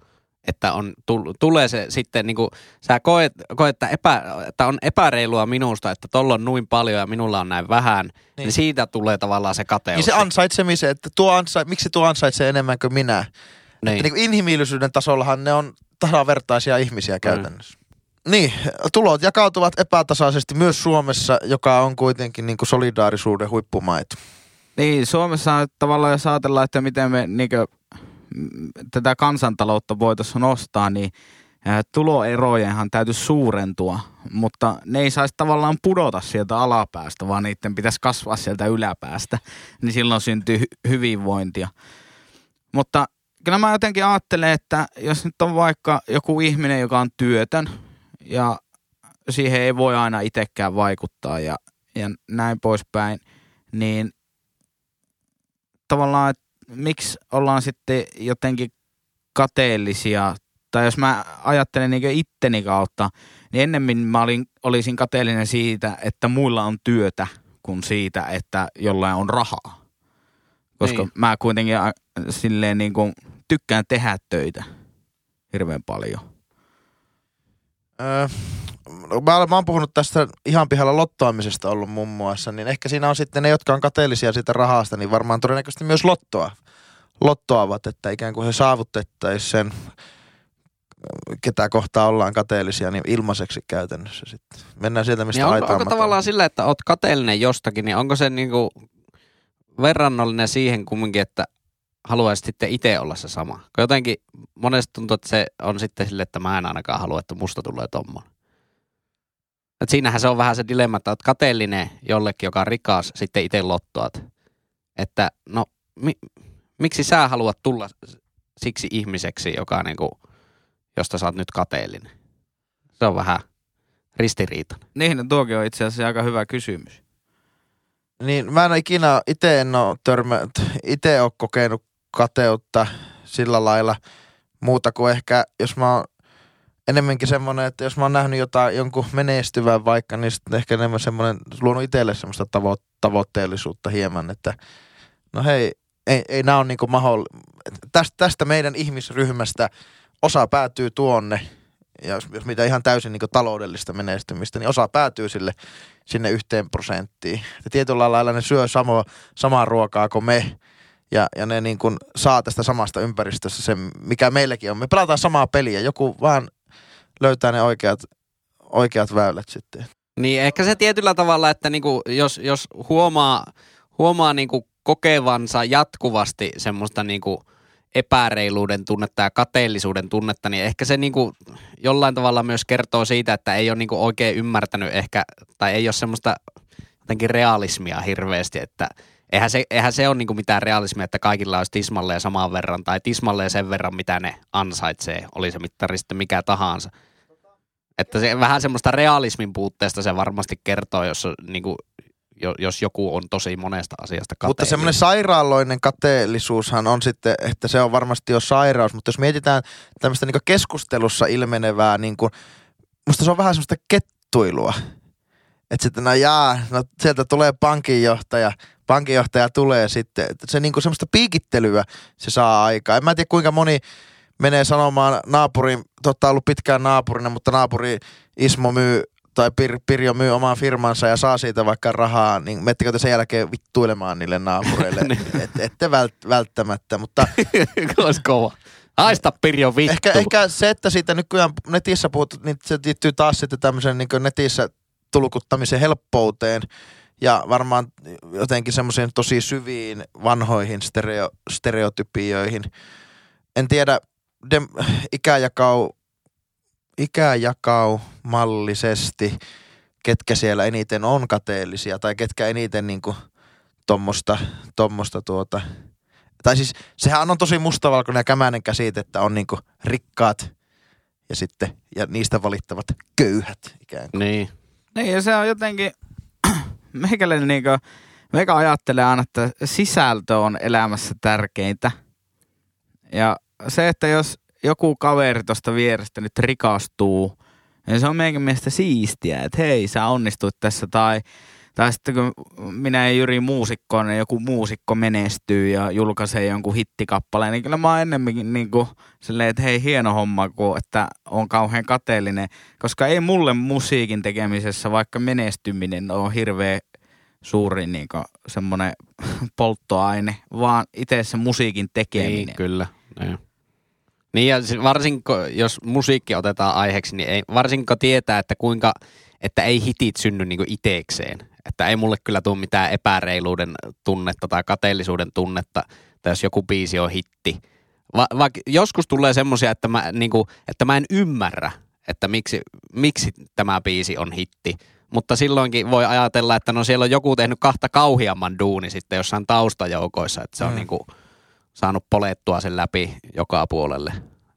Että on, tulee se sitten, niin kuin, sä koet, koet että, epä, että on epäreilua minusta, että tuolla on noin paljon ja minulla on näin vähän, niin, niin siitä tulee tavallaan se kateus. Niin se ansaitsemisen, että tuo ansai, miksi tuo ansaitsee enemmän kuin minä. Niin. Että niin kuin inhimillisyyden tasollahan ne on tasavertaisia ihmisiä käytännössä. Mm. Niin, tulot jakautuvat epätasaisesti myös Suomessa, joka on kuitenkin niin kuin solidaarisuuden huippumaita. Niin, Suomessa tavallaan jos ajatellaan, että miten me niin kuin, tätä kansantaloutta voitaisiin nostaa, niin tuloerojenhan täytyisi suurentua, mutta ne ei saisi tavallaan pudota sieltä alapäästä, vaan niiden pitäisi kasvaa sieltä yläpäästä, niin silloin syntyy hy- hyvinvointia. Mutta kyllä mä jotenkin ajattelen, että jos nyt on vaikka joku ihminen, joka on työtön ja siihen ei voi aina itsekään vaikuttaa ja, ja näin poispäin, niin tavallaan, että miksi ollaan sitten jotenkin kateellisia, tai jos mä ajattelen niin itteni kautta, niin ennemmin mä olin, olisin kateellinen siitä, että muilla on työtä, kuin siitä, että jollain on rahaa. Koska niin. mä kuitenkin silleen niin kuin tykkään tehdä töitä hirveän paljon. Öö, mä, mä oon puhunut tästä ihan pihalla lottoamisesta ollut muun muassa, niin ehkä siinä on sitten ne, jotka on kateellisia siitä rahasta, niin varmaan todennäköisesti myös lottoa, lottoavat, että ikään kuin he saavutettaisiin sen, ketä kohtaa ollaan kateellisia, niin ilmaiseksi käytännössä sitten. Mennään sieltä, mistä niin onko, onko tavallaan sillä, että oot kateellinen jostakin, niin onko se niinku verrannollinen siihen kumminkin, että haluaisit sitten itse olla se sama? Kun jotenkin monesti tuntuu, että se on sitten sille, että mä en ainakaan halua, että musta tulee tommonen. Et siinähän se on vähän se dilemma, että olet kateellinen jollekin, joka on rikas, sitten itse lottoat. Että no, mi, miksi sä haluat tulla siksi ihmiseksi, joka niinku, josta sä oot nyt kateellinen? Se on vähän ristiriita. Niin, no tuokin on itse asiassa aika hyvä kysymys. Niin, mä en ikinä, itse en ole törmä, itse ole kokenut kateutta sillä lailla muuta kuin ehkä, jos mä oon enemmänkin semmoinen, että jos mä oon nähnyt jotain, jonkun menestyvän vaikka, niin sitten ehkä enemmän semmoinen, luonut itselle semmoista tavo- tavoitteellisuutta hieman, että no hei, ei, ei nämä on niinku mahdoll... Tästä, tästä meidän ihmisryhmästä osa päätyy tuonne, ja jos, jos mitä ihan täysin niinku taloudellista menestymistä, niin osa päätyy sille sinne yhteen prosenttiin. Ja tietyllä lailla ne syö samaa, samaa ruokaa kuin me, ja, ja ne niin kuin saa tästä samasta ympäristöstä sen, mikä meilläkin on. Me pelataan samaa peliä, joku vaan löytää ne oikeat, oikeat väylät sitten. Niin ehkä se tietyllä tavalla, että niinku, jos, jos huomaa, huomaa niinku kokevansa jatkuvasti semmoista niinku epäreiluuden tunnetta ja kateellisuuden tunnetta, niin ehkä se niinku jollain tavalla myös kertoo siitä, että ei ole niinku oikein ymmärtänyt ehkä, tai ei ole semmoista jotenkin realismia hirveästi, että eihän se, eihän se ole niinku mitään realismia, että kaikilla olisi tismalleen saman verran tai tismalleen sen verran, mitä ne ansaitsee, oli se mittari sitten mikä tahansa. Että se vähän semmoista realismin puutteesta se varmasti kertoo, jos, niin kuin, jos joku on tosi monesta asiasta kateellinen. Mutta semmoinen sairaaloinen kateellisuushan on sitten, että se on varmasti jo sairaus, mutta jos mietitään tämmöistä niin keskustelussa ilmenevää, niin kuin, musta se on vähän semmoista kettuilua. Että sitten no jaa, no sieltä tulee pankinjohtaja, pankinjohtaja tulee sitten. Se niin kuin semmoista piikittelyä se saa aikaa. En mä tiedä kuinka moni menee sanomaan naapurin, totta ollut pitkään naapurina, mutta naapuri Ismo myy tai Pir, Pirjo myy omaan firmansa ja saa siitä vaikka rahaa, niin mettekö te sen jälkeen vittuilemaan niille naapureille? [laughs] Niin. Et, ette vält, välttämättä, mutta... [laughs] Olisi kova. Haista Pirjo vittu. Ehkä, ehkä se, että siitä nykyään netissä puhut, niin se liittyy taas sitten tämmöisen niin netissä tulkuttamisen helppouteen ja varmaan jotenkin semmoisiin tosi syviin vanhoihin stereo, stereotypioihin. En tiedä, dem, ikäjakau, ikäjakau mallisesti, ketkä siellä eniten on kateellisia tai ketkä eniten niinku tommosta, tommosta tuota, tai siis sehän on tosi mustavalkoinen ja kämäinen käsite, että on niinku rikkaat ja sitten, ja niistä valittavat köyhät ikään kuin. Niin. Niin ja se on jotenkin, meikälle niinku, meikä ajattelee aina, että sisältö on elämässä tärkeintä. Ja se, että jos joku kaveri tuosta vierestä nyt rikastuu, niin se on meidän mielestä siistiä, että hei, sä onnistuit tässä tai, Tai sitten kun minä ja Jyri muusikkoon, niin joku muusikko menestyy ja julkaisee jonkun hittikappaleen, niin kyllä mä oon ennemminkin niin kuin silleen, että hei hieno homma, kun että on kauhean kateellinen. Koska ei mulle musiikin tekemisessä, vaikka menestyminen on hirveä suuri niin semmoinen [laughs] polttoaine, vaan itse se musiikin tekeminen. Niin, kyllä. Niin. Niin ja varsinkin jos musiikki otetaan aiheeksi, niin ei, varsinkin tietää, että kuinka, että ei hitit synny niin itekseen. Että ei mulle kyllä tule mitään epäreiluuden tunnetta tai kateellisuuden tunnetta, tai jos joku biisi on hitti. Va, va, joskus tulee semmoisia, että mä, niin kuin, että mä en ymmärrä, että miksi, miksi tämä biisi on hitti. Mutta silloinkin voi ajatella, että no siellä on joku tehnyt kahta kauhiamman duuni sitten jossain taustajoukoissa, että se on mm. niin kuin – saanut polettua sen läpi joka puolelle.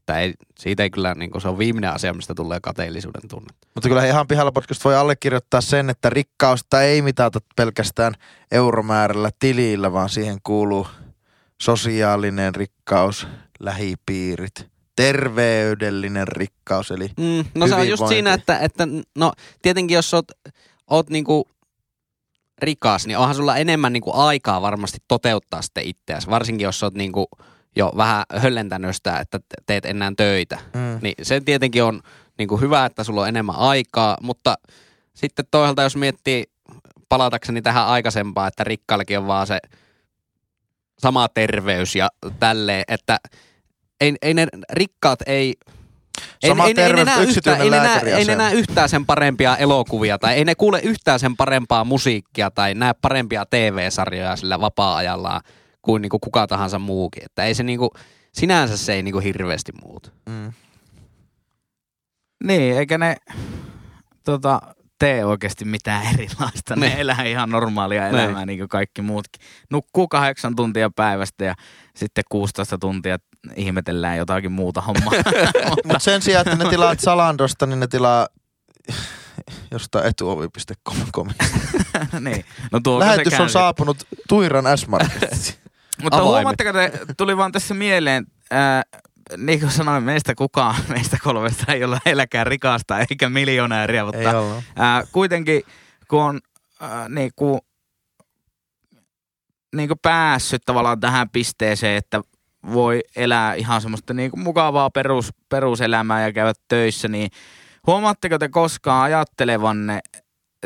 Että ei, siitä ei kyllä, niin se on viimeinen asia, mistä tulee kateellisuuden tunne. Mutta kyllä ihan pihalla podcast voi allekirjoittaa sen, että rikkausta ei mitata pelkästään euromäärällä tilillä, vaan siihen kuuluu sosiaalinen rikkaus, lähipiirit, terveydellinen rikkaus, eli mm, No se on just siinä, että, että no tietenkin jos oot, oot niinku rikas, niin onhan sulla enemmän niin kuin aikaa varmasti toteuttaa sitten itseäsi, varsinkin jos oot niin kuin jo vähän höllentänyt sitä, että teet enää töitä. Mm. Niin se tietenkin on niin kuin hyvä, että sulla on enemmän aikaa, mutta sitten toisaalta jos miettii palatakseni tähän aikaisempaan, että rikkaillakin on vaan se sama terveys ja tälleen, että ei, ei ne rikkaat ei Sama ei, terveys, ei, ei, yhtä, ei, ne näe, ei ne näe yhtään sen parempia elokuvia tai ei ne kuule yhtään sen parempaa musiikkia tai näe parempia TV-sarjoja sillä vapaa-ajallaan kuin niinku kuka tahansa muukin. Että ei se niinku, sinänsä se ei niinku hirveästi muuta. Mm. Niin, eikä ne tota, tee oikeasti mitään erilaista. Ne, ne elää ihan normaalia ne. elämää niin kuin kaikki muutkin. Nukkuu kahdeksan tuntia päivästä ja sitten 16 tuntia ihmetellään jotakin muuta hommaa. [laughs] Mutta sen sijaan, että ne tilaa Salandosta, niin ne tilaa jostain etuovi.com. [laughs] niin. No Lähetys on saapunut Tuiran s [laughs] Mutta huomaatteko, te tuli vaan tässä mieleen, äh, niin kuin sanoin, meistä kukaan [laughs] meistä kolmesta ei ole eläkään rikasta eikä miljonääriä, mutta ää, kuitenkin kun on ää, niin kuin, niin kuin päässyt tavallaan tähän pisteeseen, että voi elää ihan semmoista niin kuin mukavaa perus, peruselämää ja käydä töissä, niin huomaatteko te koskaan ajattelevanne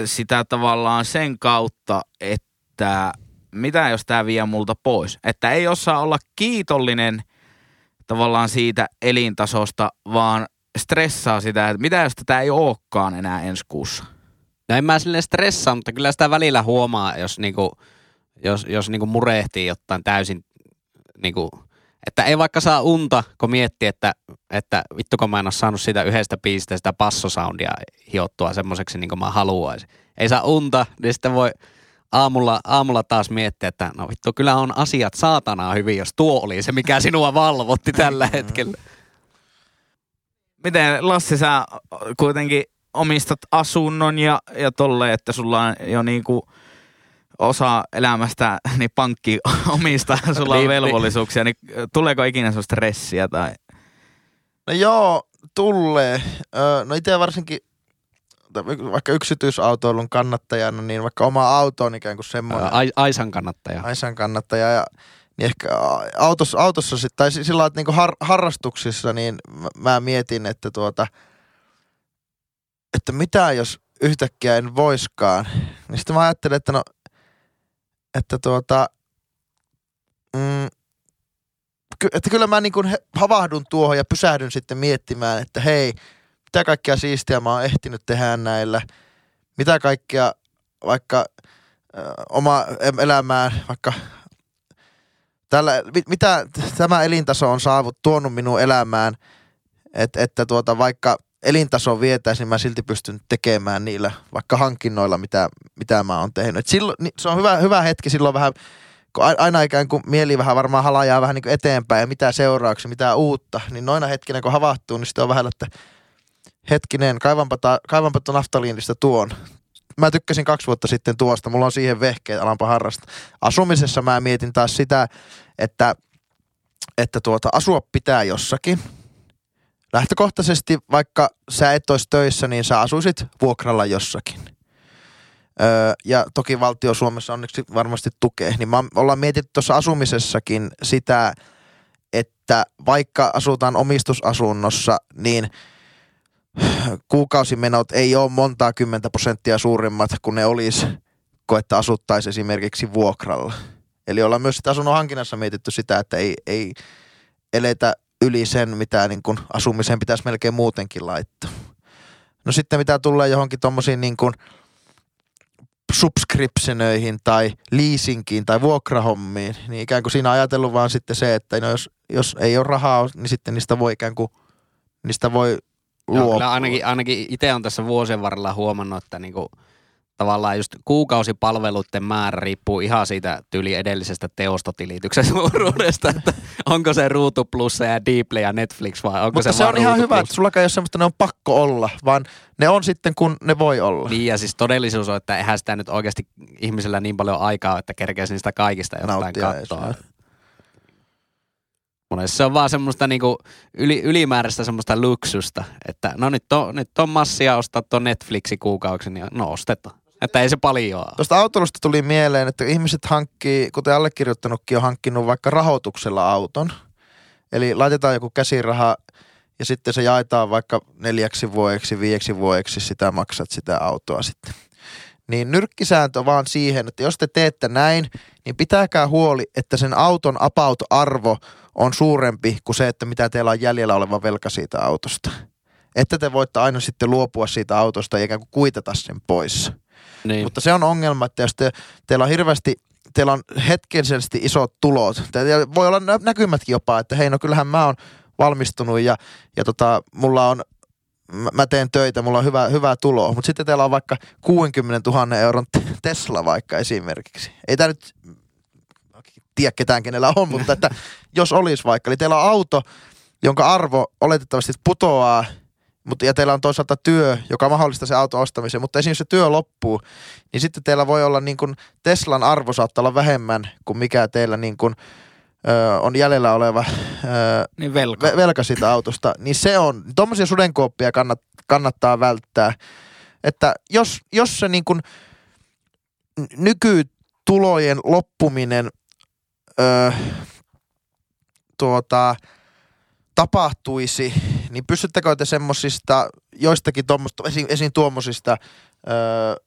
sitä tavallaan sen kautta, että mitä jos tämä vie multa pois? Että ei osaa olla kiitollinen – tavallaan siitä elintasosta, vaan stressaa sitä, että mitä jos tätä ei olekaan enää ensi kuussa. No en mä silleen stressaa, mutta kyllä sitä välillä huomaa, jos niinku, jos, jos niinku murehtii jotain täysin, niinku, että ei vaikka saa unta, kun miettii, että, että vittu kun mä en ole saanut sitä yhdestä biisistä sitä passosoundia hiottua semmoiseksi niin kuin mä haluaisin. Ei saa unta, niin sitten voi aamulla, aamulla taas miettiä, että no vittu, kyllä on asiat saatanaa hyvin, jos tuo oli se, mikä sinua valvotti tällä hetkellä. Miten Lassi, sä kuitenkin omistat asunnon ja, ja tolle, että sulla on jo niinku osa elämästä, niin pankki [laughs] omistaa, sulla on niin, velvollisuuksia, niin tuleeko ikinä sun stressiä tai? No joo, tulee. No itse varsinkin vaikka yksityisautoilun kannattajana, niin vaikka oma auto on ikään kuin semmoinen. Ai, Aisan kannattaja. Aisan kannattaja ja niin ehkä autossa, autossa sit, tai sillä että niinku har, harrastuksissa, niin mä, mä mietin, että tuota, että mitä jos yhtäkkiä en voiskaan. Niin sitten mä ajattelin, että no, että tuota, mm, että kyllä mä niin kuin havahdun tuohon ja pysähdyn sitten miettimään, että hei, mitä kaikkea siistiä mä oon ehtinyt tehdä näillä, mitä kaikkea vaikka ö, oma elämään, vaikka tällä, mitä tämä elintaso on saavut, tuonut minun elämään, et, että tuota, vaikka elintaso vietäisi, niin mä silti pystyn tekemään niillä vaikka hankinnoilla, mitä, mitä mä oon tehnyt. Silloin, se on hyvä, hyvä hetki silloin vähän, kun aina ikään kuin mieli vähän varmaan halajaa vähän niin kuin eteenpäin ja mitä seurauksia, mitä uutta, niin noina hetkinä kun havahtuu, niin sitten on vähän, että hetkinen, kaivanpa, ta, kaivanpa tuon naftaliinista tuon. Mä tykkäsin kaksi vuotta sitten tuosta, mulla on siihen vehkeet, alanpa harrasta. Asumisessa mä mietin taas sitä, että, että tuota, asua pitää jossakin. Lähtökohtaisesti, vaikka sä et olisi töissä, niin sä asuisit vuokralla jossakin. Öö, ja toki valtio Suomessa onneksi varmasti tukee. Niin mä ollaan mietitty tuossa asumisessakin sitä, että vaikka asutaan omistusasunnossa, niin kuukausimenot ei ole montaa kymmentä prosenttia suuremmat kuin ne olisi, kun että asuttaisiin esimerkiksi vuokralla. Eli ollaan myös sitä asunnon hankinnassa mietitty sitä, että ei, ei eletä yli sen, mitä niin kuin asumiseen pitäisi melkein muutenkin laittaa. No sitten mitä tulee johonkin tuommoisiin niin kuin subscriptionöihin tai leasingiin tai vuokrahommiin, niin ikään kuin siinä ajatellut vaan sitten se, että no jos, jos ei ole rahaa, niin sitten niistä voi ikään kuin, niistä voi Joo, kyllä ainakin, ainakin itse on tässä vuosien varrella huomannut, että niinku, tavallaan just kuukausipalveluiden määrä riippuu ihan siitä tyyli edellisestä teostotilityksen suuruudesta, että onko se Ruutu Plus ja Dplay ja Netflix vai onko Mutta se, se, on ihan hyvä, että sulla ei ole semmoista, ne on pakko olla, vaan ne on sitten kun ne voi olla. Niin ja siis todellisuus on, että eihän sitä nyt oikeasti ihmisellä niin paljon aikaa, että kerkeisi niistä kaikista jotain Nauttia katsoa. Monessa se on vaan semmoista niinku yli, ylimääräistä semmoista luksusta, että no nyt on, nyt on massia ostaa tuo Netflixi kuukausi, niin no ostetaan. Että ei se paljon ole. Tuosta autolusta tuli mieleen, että ihmiset hankkii, kuten allekirjoittanutkin on hankkinut vaikka rahoituksella auton. Eli laitetaan joku käsiraha ja sitten se jaetaan vaikka neljäksi vuodeksi, viieksi vuodeksi, sitä maksat sitä autoa sitten. Niin nyrkkisääntö vaan siihen, että jos te teette näin, niin pitäkää huoli, että sen auton about-arvo on suurempi kuin se, että mitä teillä on jäljellä oleva velka siitä autosta. Että te voitte aina sitten luopua siitä autosta ikään kuin kuitata sen pois. Niin. Mutta se on ongelma, että jos te, teillä on hirveästi, teillä on hetkellisesti isot tulot, teillä voi olla nä- näkymätkin jopa, että hei no kyllähän mä oon valmistunut ja, ja tota, mulla on, mä- teen töitä, mulla on hyvä, hyvä tulo, mutta sitten teillä on vaikka 60 000 euron te- Tesla vaikka esimerkiksi. Ei tämä nyt tiedä ketään kenellä on, mutta että jos olisi vaikka, eli teillä on auto, jonka arvo oletettavasti putoaa, mutta ja teillä on toisaalta työ, joka mahdollistaa se auto ostamisen, mutta esimerkiksi se työ loppuu, niin sitten teillä voi olla niin kuin Teslan arvo saattaa olla vähemmän kuin mikä teillä niin kuin, ö, on jäljellä oleva ö, Niin velka. ve- velka siitä autosta, niin se on, tuommoisia sudenkuoppia kannat, kannattaa välttää. Että jos, jos se niin kuin nykytulojen loppuminen ö, tuota, tapahtuisi, niin pystyttekö te semmosista, joistakin tuommoista, esiin, esiin tuommoisista ö,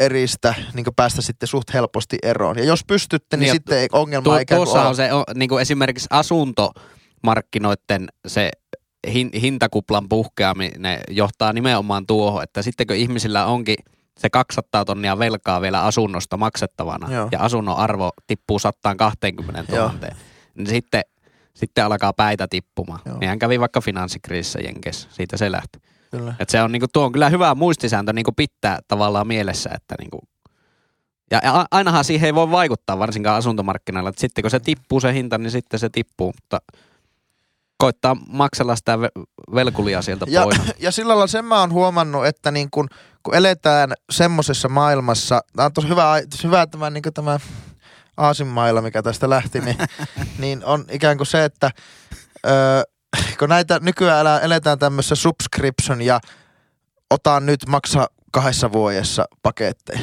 eristä niin päästä sitten suht helposti eroon. Ja jos pystytte, niin, Niin sitten ei- ongelma Tuo, ei ikään tuossa on se on, niin kuin esimerkiksi asuntomarkkinoiden se hin, hintakuplan puhkeaminen johtaa nimenomaan tuohon, että sitten kun ihmisillä onkin se 200 tonnia velkaa vielä asunnosta maksettavana Joo. ja asunnon arvo tippuu 120 000, niin sitten, sitten alkaa päitä tippumaan. Joo. Niin hän kävi vaikka finanssikriisissä Jenkeissä, siitä se lähti. Kyllä. Et se on, niinku, tuo on kyllä hyvä muistisääntö niinku pitää tavallaan mielessä, että niinku, ja ainahan siihen ei voi vaikuttaa varsinkaan asuntomarkkinoilla, että sitten kun se tippuu se hinta, niin sitten se tippuu, mutta koittaa maksella sitä ve- velkulia sieltä Ja, pois. [laughs] ja sillä lailla sen mä oon huomannut, että niin kun, kun eletään semmoisessa maailmassa, tämä on tosi hyvä, hyvä tämä, niin tämä aasinmailla, mikä tästä lähti, niin, [laughs] niin on ikään kuin se, että öö, kun näitä nykyään eletään tämmöisessä subscription ja ota nyt maksa kahdessa vuodessa paketteja,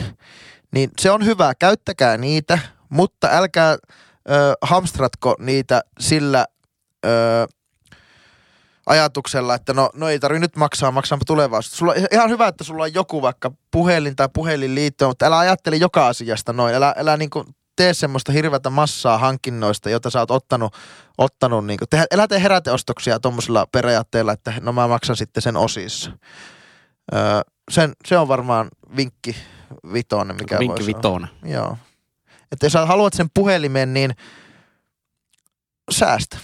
niin se on hyvä, käyttäkää niitä, mutta älkää öö, hamstratko niitä sillä öö, ajatuksella, että no, no ei tarvi nyt maksaa, maksaanpa tulevaisuudessa. Sulla on ihan hyvä, että sulla on joku vaikka puhelin tai puhelinliitto, mutta älä ajattele joka asiasta noin. Älä, älä niin kuin tee semmoista hirveätä massaa hankinnoista, jota sä oot ottanut, ottanut niin kuin, te, älä tee heräteostoksia tuommoisella periaatteella, että no mä maksan sitten sen osissa. Öö, sen, se on varmaan vinkki vitonen, mikä Vinkki vitonen. Joo. Että jos haluat sen puhelimen, niin säästä.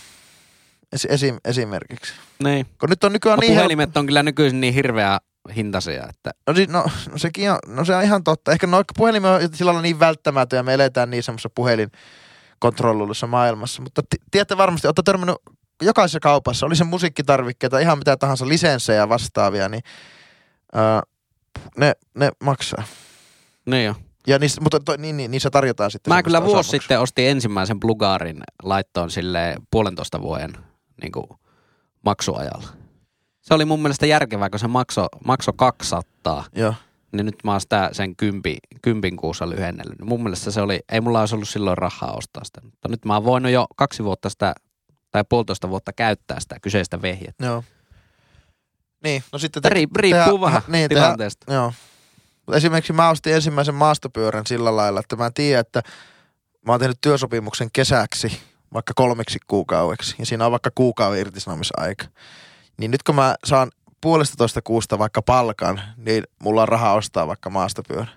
Esi- esim- esimerkiksi. Niin. Kun nyt on nykyään No, niin helppo. puhelimet on kyllä nykyisin niin hirveä hintaisia, että No, si- no, no, sekin on, no se on ihan totta. Ehkä no, puhelimet on sillä lailla niin välttämätön ja me eletään niin semmoisessa puhelin kontrolluissa maailmassa. Mutta ti- tiedätte varmasti, olette törmännyt jokaisessa kaupassa, oli se musiikkitarvikkeita, ihan mitä tahansa, lisenssejä vastaavia, niin öö, ne, ne maksaa. niin jo. Ja niissä, mutta to, niin, niin, niissä tarjotaan sitten Mä kyllä vuosi sitten ostin ensimmäisen plugaarin laittoon sille puolentoista vuoden niin kuin, maksuajalla. Se oli mun mielestä järkevää, kun se maksoi makso 200. Joo. niin nyt mä oon sitä sen kympi, kympin kuussa lyhennellyt. Mun mielestä se oli, ei mulla olisi ollut silloin rahaa ostaa sitä, mutta nyt mä oon voinut jo kaksi vuotta sitä tai puolitoista vuotta käyttää sitä kyseistä vehjettä. Joo. Niin, no sitten... Te, riippuu tehdä, vähän [laughs] niin, tilanteesta. Tehdä, joo. Esimerkiksi mä ostin ensimmäisen maastopyörän sillä lailla, että mä tiedän, että mä oon tehnyt työsopimuksen kesäksi vaikka kolmeksi kuukaudeksi ja siinä on vaikka kuukauden irtisanomisaika. Niin nyt kun mä saan puolesta toista kuusta vaikka palkan, niin mulla on rahaa ostaa vaikka maastopyörä.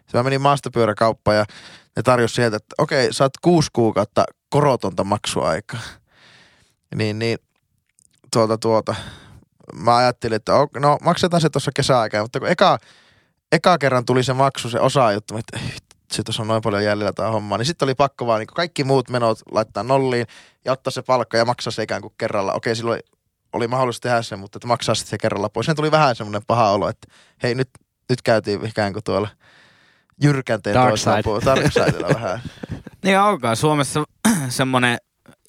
Sitten mä menin maastopyöräkauppaan ja ne tarjosi sieltä, että okei, saat kuusi kuukautta korotonta maksuaikaa. Niin, niin tuota, tuota, mä ajattelin, että no maksetaan se tuossa kesäaikaa, mutta kun eka, eka kerran tuli se maksu, se osa juttu, että tuossa on noin paljon jäljellä tämä homma, niin sitten oli pakko vaan niin kaikki muut menot laittaa nolliin ja ottaa se palkka ja maksaa se ikään kuin kerralla. Okei, silloin oli mahdollista tehdä se, mutta että maksaa sitten se kerralla pois. Sen tuli vähän semmoinen paha olo, että hei nyt, nyt käytiin ikään kuin tuolla jyrkänteen Dark toisella puolella. Vähän. [laughs] Niin alkaa Suomessa [clears throat] semmoinen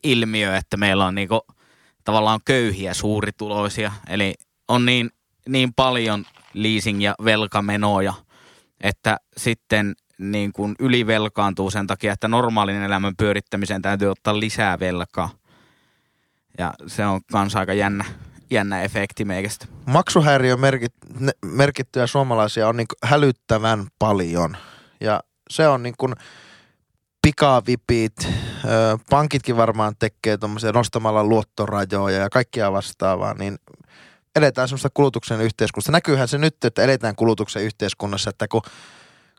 ilmiö, että meillä on niinku tavallaan köyhiä suurituloisia. Eli on niin, niin paljon leasing- ja velkamenoja, että sitten niin kuin ylivelkaantuu sen takia, että normaalin elämän pyörittämiseen täytyy ottaa lisää velkaa. Ja se on kans aika jännä, jännä efekti meikästä. Maksuhäiriö merkit, merkittyjä suomalaisia on niin hälyttävän paljon. Ja se on niin kuin pikavipit, pankitkin varmaan tekee tuommoisia nostamalla luottorajoja ja kaikkia vastaavaa, niin eletään semmoista kulutuksen yhteiskunnassa. Näkyyhän se nyt, että eletään kulutuksen yhteiskunnassa, että kun,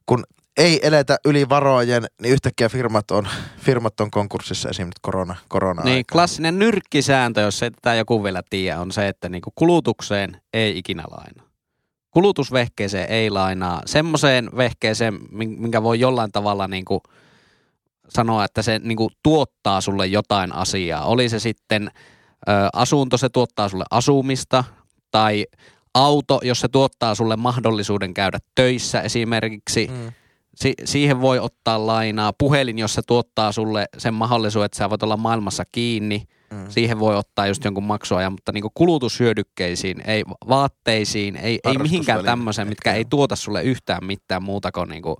kun ei eletä yli varojen, niin yhtäkkiä firmat on, firmat on konkurssissa esimerkiksi korona, korona Niin, klassinen nyrkkisääntö, jos ei tätä joku vielä tiedä, on se, että niinku kulutukseen ei ikinä laina. Kulutusvehkeeseen ei lainaa. Semmoiseen vehkeeseen, minkä voi jollain tavalla niinku sanoa, että se niinku tuottaa sulle jotain asiaa. Oli se sitten ö, asunto, se tuottaa sulle asumista, tai auto, jos se tuottaa sulle mahdollisuuden käydä töissä esimerkiksi. Mm si- siihen voi ottaa lainaa. Puhelin, jos se tuottaa sulle sen mahdollisuuden, että sä voit olla maailmassa kiinni, mm. siihen voi ottaa just jonkun maksuajan, mutta niin kulutushyödykkeisiin, ei vaatteisiin, ei, ei mihinkään tämmöiseen, mitkä ei tuota sulle yhtään mitään muuta kuin, niin kuin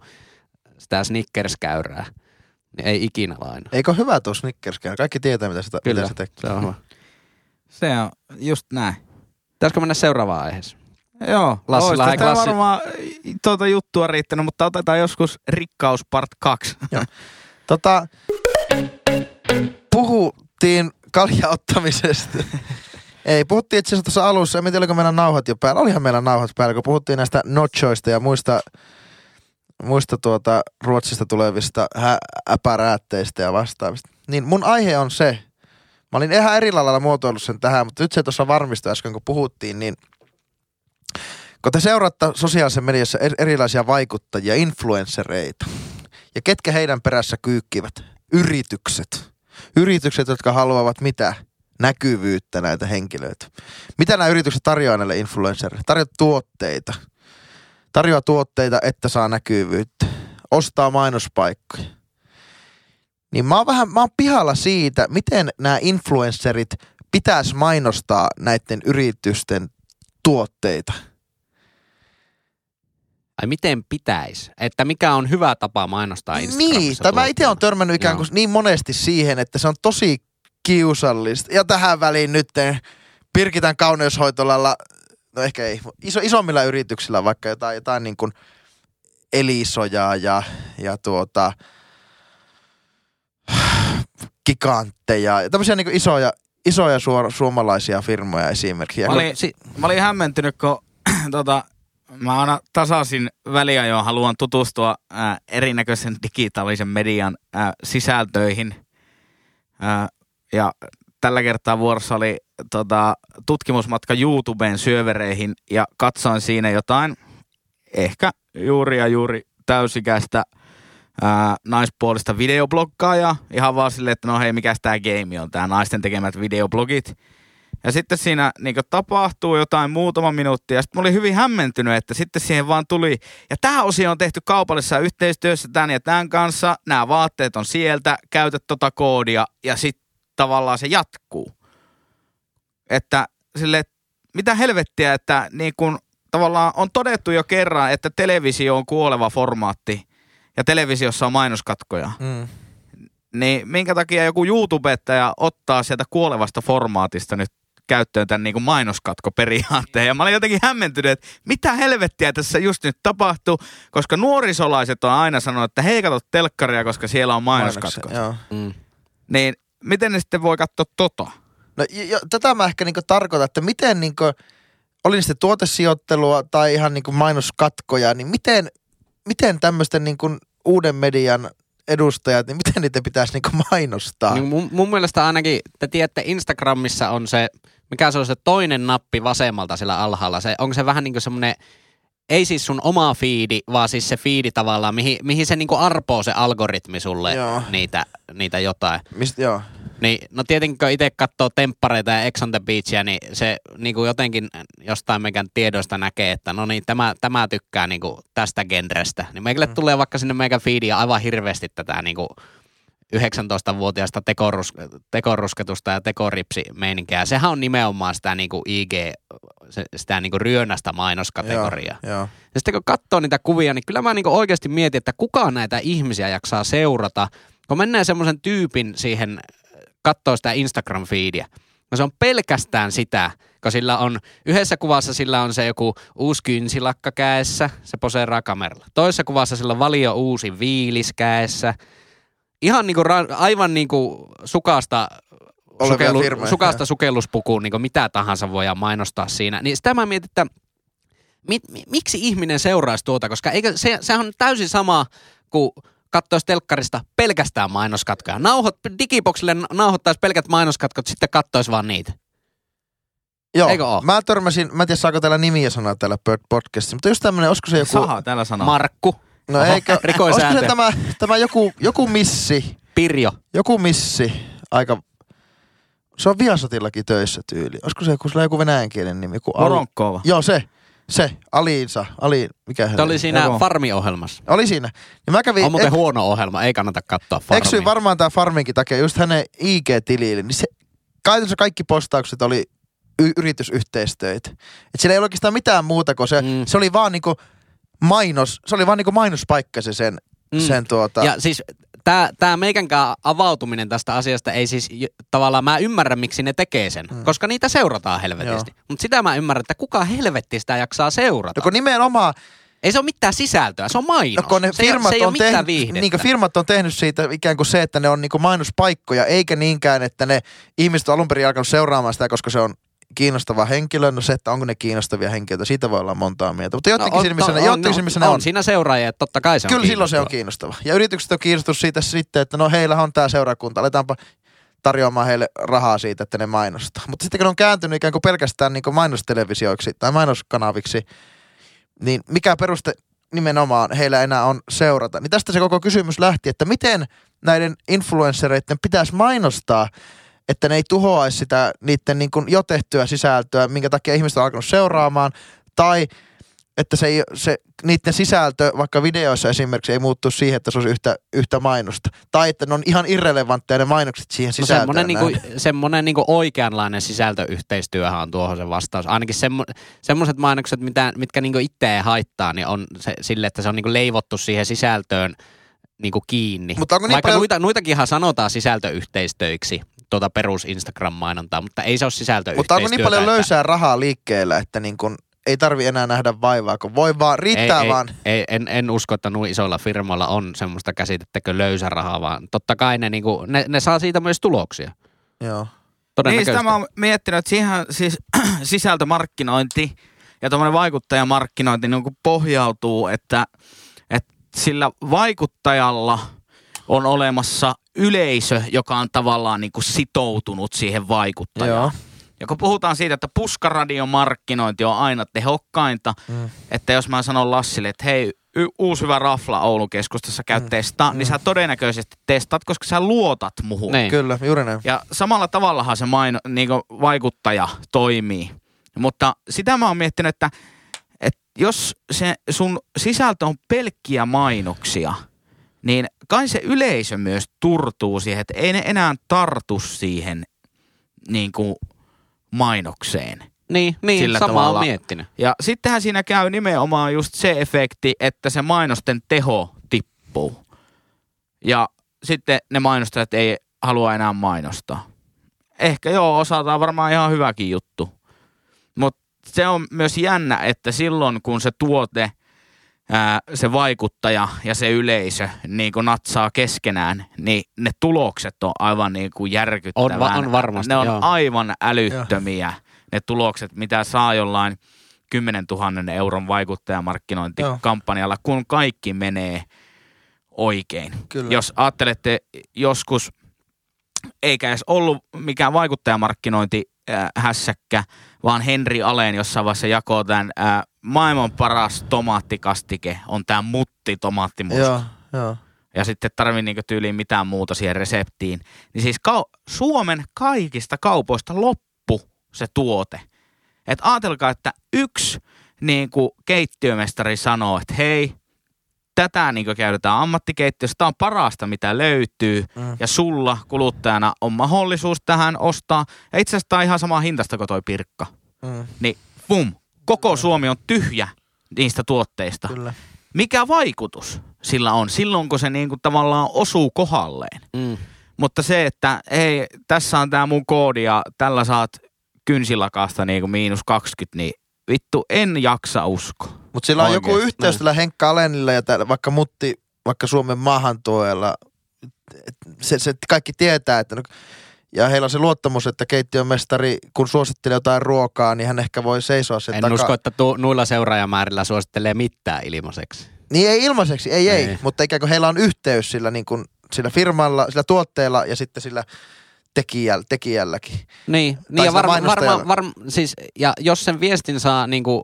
sitä Snickers-käyrää. Niin ei ikinä laina. Eikö hyvä tuo snickers -käyrä? Kaikki tietää, mitä, sitä, Kyllä, mitä se tekee. se on hyvä. Se on just näin. Pitäisikö mennä seuraavaan aiheeseen? Joo, Lassilla olisi klassi... varmaan tuota juttua riittänyt, mutta otetaan joskus rikkaus part 2. [laughs] Joo. Tota, puhuttiin kaljaottamisesta. [laughs] Ei, puhuttiin itse asiassa tuossa alussa, en tiedä oliko meillä nauhat jo päällä. Olihan meillä nauhat päällä, kun puhuttiin näistä nochoista ja muista, muista tuota Ruotsista tulevista hä- äpäräätteistä ja vastaavista. Niin mun aihe on se, mä olin ihan eri lailla muotoillut sen tähän, mutta nyt se tuossa varmistui äsken, kun puhuttiin, niin – kun te seuraatte sosiaalisessa mediassa erilaisia vaikuttajia, influenssereita, ja ketkä heidän perässä kyykkivät? Yritykset. Yritykset, jotka haluavat mitä? Näkyvyyttä näitä henkilöitä. Mitä nämä yritykset tarjoaa näille influenssereille? Tarjoaa tuotteita. Tarjoaa tuotteita, että saa näkyvyyttä. Ostaa mainospaikkoja. Niin mä oon vähän, mä oon pihalla siitä, miten nämä influensserit pitäisi mainostaa näiden yritysten tuotteita – Ai miten pitäisi? Että mikä on hyvä tapa mainostaa Instagramissa? Niin, tai mä itse olen törmännyt ikään kuin Joo. niin monesti siihen, että se on tosi kiusallista. Ja tähän väliin nyt Pirkitän kauneushoitolalla, no ehkä ei, iso, isommilla yrityksillä vaikka jotain, jotain niin kuin Elisoja ja, ja tuota, gigantteja, ja tämmöisiä niin isoja, isoja suor, suomalaisia firmoja esimerkiksi. Mä olin, mä olin hämmentynyt, kun [clears throat] tota, mä aina tasaisin väliajoin haluan tutustua ää, erinäköisen digitaalisen median ää, sisältöihin. Ää, ja tällä kertaa vuorossa oli tota, tutkimusmatka YouTubeen syövereihin ja katsoin siinä jotain ehkä juuri ja juuri täysikäistä ää, naispuolista videobloggaajaa. Ihan vaan silleen, että no hei, mikä tämä game on, tämä naisten tekemät videoblogit. Ja sitten siinä niin tapahtuu jotain muutama minuutti ja sitten mä olin hyvin hämmentynyt, että sitten siihen vaan tuli, ja tämä osio on tehty kaupallisessa yhteistyössä tämän ja tämän kanssa, nämä vaatteet on sieltä, käytä tota koodia ja sitten tavallaan se jatkuu. Että sille, mitä helvettiä, että niin kun, tavallaan on todettu jo kerran, että televisio on kuoleva formaatti ja televisiossa on mainoskatkoja. Mm. Niin minkä takia joku YouTubettaja ottaa sieltä kuolevasta formaatista nyt käyttöön tämän niin kuin mainoskatkoperiaatteen. Ja mä olin jotenkin hämmentynyt, että mitä helvettiä tässä just nyt tapahtuu, koska nuorisolaiset on aina sanonut, että hei kato telkkaria, koska siellä on mainoskatko. Joo. Mm. Niin miten ne sitten voi katsoa tota? No, jo, tätä mä ehkä niinku tarkoitan, että miten niinku, oli ne sitten tuotesijoittelua tai ihan niinku mainoskatkoja, niin miten, miten tämmöisten niinku uuden median edustajat, niin miten niitä pitäisi niinku mainostaa? Niin mun, mun mielestä ainakin, te tiedätte, Instagramissa on se, mikä se on se toinen nappi vasemmalta siellä alhaalla. Se, onko se vähän niin kuin semmoinen, ei siis sun oma fiidi, vaan siis se fiidi tavallaan, mihin, mihin se niin kuin arpoo se algoritmi sulle Joo. niitä, niitä jotain. Mist, joo. Niin, no tietenkin kun itse katsoo temppareita ja Ex on the Beachia, niin se niin kuin jotenkin jostain meidän tiedoista näkee, että no niin, tämä, tämä tykkää niin kuin tästä genrestä. Niin meille mm. tulee vaikka sinne meidän feediin aivan hirveästi tätä niin kuin 19-vuotiaasta tekorus, tekorusketusta ja tekoripsi-meininkiä. Sehän on nimenomaan sitä niin kuin IG, sitä niin kuin ryönästä mainoskategoriaa. Joo, joo. Ja sitten kun katsoo niitä kuvia, niin kyllä mä niin oikeasti mietin, että kuka näitä ihmisiä jaksaa seurata. Kun mennään semmoisen tyypin siihen, katsoo sitä Instagram-feediä, no se on pelkästään sitä, kun sillä on, yhdessä kuvassa sillä on se joku uusi kynsilakka käessä, se poseeraa kameralla. Toisessa kuvassa sillä on valio uusi viilis käessä. Ihan niinku, ra- aivan niinku sukasta firmoja, sukasta sukelluspukuun, niin mitä tahansa voidaan mainostaa siinä. Niin sitä mä mietin, että mi, mi, miksi ihminen seuraisi tuota, koska eikö, se, sehän on täysin sama kuin katsoisi telkkarista pelkästään mainoskatkoja. Nauhot, digiboxille nauhoittaisi pelkät mainoskatkot, sitten katsoisi vaan niitä. Joo, Eikö oo? mä törmäsin, mä en tiedä saako täällä nimiä sanoa täällä podcastissa, mutta just tämmönen, olisiko se joku... Saha täällä sanoo. Markku, No Oho, eikö, rikoin olisiko se tämä, tämä joku, joku missi, Pirjo. joku missi, aika... Se on Viasotillakin töissä tyyli. Olisiko se joku, sillä on joku venäjänkielinen nimi? Joku Al- Voronkova. Joo, se. Se. Aliinsa. Ali, mikä Se oli siinä Joo. Farmi-ohjelmassa. Oli siinä. Ja mä kävin... On muuten ek- huono ohjelma, ei kannata katsoa Farmia. Eksyin varmaan tää Farminkin takia just hänen IG-tilille, niin se, käytännössä kaikki postaukset oli y- yritysyhteistyöitä. Et siellä ei ole oikeastaan mitään muuta kuin se, Mm. mm. se oli vaan niinku mainos, se oli vaan niinku mainospaikka se sen, Mm. sen tuota. Ja siis tämä tää meikänkään avautuminen tästä asiasta ei siis tavallaan, mä ymmärrän miksi ne tekee sen, mm. koska niitä seurataan helvetisti. Mutta sitä mä ymmärrän, että kuka helvetti sitä jaksaa seurata. no kun nimenomaan, Ei se ole mitään sisältöä, se on mainos. no kun ne se, ei, firmat se ei on tehnyt, niin firmat on tehnyt siitä ikään kuin se, että ne on niinku mainospaikkoja, eikä niinkään, että ne ihmiset on alun perin alkanut seuraamaan sitä, koska se on kiinnostava henkilö. No se, että onko ne kiinnostavia henkilöitä, siitä voi olla montaa mieltä. Mutta jotenkin on- silmissä, on- on- silmissä ne on. on. siinä seuraajia, että totta kai se on Kyllä silloin se on kiinnostava. Ja yritykset on kiinnostunut siitä sitten, että no heillä on tämä seurakunta, aletaanpa tarjoamaan heille rahaa siitä, että ne mainostaa. Mutta sitten kun ne on kääntynyt ikään kuin pelkästään niin mainostelevisioiksi tai mainoskanaviksi, niin mikä peruste nimenomaan heillä enää on seurata. Niin tästä se koko kysymys lähti, että miten näiden influenssereiden pitäisi mainostaa, että ne ei tuhoaisi sitä niiden niin kuin jo tehtyä sisältöä, minkä takia ihmiset on alkanut seuraamaan, tai että se, ei, se, niiden sisältö vaikka videoissa esimerkiksi ei muuttu siihen, että se olisi yhtä, yhtä mainosta. Tai että ne on ihan irrelevantteja ne mainokset siihen No sisältöön. semmoinen, nähden. niinku, semmoinen niinku oikeanlainen sisältöyhteistyöhän on tuohon se vastaus. Ainakin semmo, semmoiset mainokset, mitä, mitkä niinku itse ei haittaa, niin on se, sille, että se on niinku leivottu siihen sisältöön niinku kiinni. Mutta onko niin Vaikka paljon- noita, noitakinhan sanotaan sisältöyhteistöiksi, tuota perus Instagram-mainontaa, mutta ei se ole sisältöyhteistyötä. Mutta onko niin paljon että- löysää rahaa liikkeellä, että niin kun ei tarvi enää nähdä vaivaa, kun voi vaan, riittää ei, vaan. Ei, en, en usko, että nuin isoilla firmoilla on semmoista käsitettä löysä rahaa, vaan totta kai ne, niinku, ne, ne saa siitä myös tuloksia. Joo. Niin sitä mä oon miettinyt, että siihen siis [clears throat] sisältömarkkinointi ja tuommoinen vaikuttajamarkkinointi niin kuin pohjautuu, että, että sillä vaikuttajalla on olemassa yleisö, joka on tavallaan niin kuin sitoutunut siihen vaikuttajaan. Joo. Ja kun puhutaan siitä, että puskaradion markkinointi on aina tehokkainta, Mm. että jos mä sanon Lassille, että hei, y- uusi hyvä rafla Oulun keskustassa käy mm. testaa, niin sä todennäköisesti testaat, koska sä luotat muhun. Niin. Kyllä, juuri näin. Ja samalla tavallahan se maino, niin vaikuttaja toimii. Mutta sitä mä oon miettinyt, että, että jos se sun sisältö on pelkkiä mainoksia, niin kai se yleisö myös turtuu siihen, että ei ne enää tartu siihen niin kuin mainokseen. Niin, niin Sillä sama tavalla. on miettinyt. Ja sittenhän siinä käy nimenomaan just se efekti, että se mainosten teho tippuu. Ja sitten ne mainostajat ei halua enää mainostaa. Ehkä joo, osataan varmaan ihan hyväkin juttu. Mutta se on myös jännä, että silloin kun se tuote, ää, se vaikuttaja ja se yleisö niin kun natsaa keskenään, niin ne tulokset on aivan niin kuin järkyttävän. On va- on varmasti, Ne on joo. aivan älyttömiä ne tulokset, mitä saa jollain 10 000 euron vaikuttajamarkkinointikampanjalla, kun kaikki menee oikein. Kyllä. Jos ajattelette joskus, eikä edes ollut mikään vaikuttajamarkkinointi hässäkkä, vaan Henri Aleen jossain vaiheessa jakoo tämän äh, maailman paras tomaattikastike on tämä mutti tomaattimusta Joo, joo. ja sitten tarvii niinku tyyliin mitään muuta siihen reseptiin. Niin siis kau- Suomen kaikista kaupoista loppu se tuote. Et ajatelkaa, että yksi niinku keittiömestari sanoo, että hei, tätä niinku käytetään ammattikeittiössä, tämä on parasta mitä löytyy Mm. ja sulla kuluttajana on mahdollisuus tähän ostaa. Ja itse asiassa tämä on ihan sama hintasta kuin toi pirkka. Mm, Niin bum, koko Suomi on tyhjä niistä tuotteista kyllä. mikä vaikutus sillä on silloin, kun se niinku tavallaan osuu kohdalleen. Mm. Mutta se, että hei, tässä on tämä mun koodi ja tällä saat kynsilakasta niinku miinus 20, niin vittu en jaksa uskoa. Mutta sillä on joku Oikeesti, yhteys näin. tällä Henkka Alenilla ja täällä, vaikka Mutti, vaikka Suomen maahantuojalla. Se, se, kaikki tietää, että no, ja heillä on se luottamus, että keittiömestari, kun suosittelee jotain ruokaa, niin hän ehkä voi seisoa sen En takaa. usko, että tu- nuilla seuraajamäärillä suosittelee mitään ilmaiseksi. Niin ei ilmaiseksi, ei, ei, Ei. mutta ikään kuin heillä on yhteys sillä, niin kuin, sillä firmalla, sillä tuotteella ja sitten sillä tekijällä, tekijälläkin. Niin, niin ja sillä varma, varma, varma, siis, ja jos sen viestin saa niinku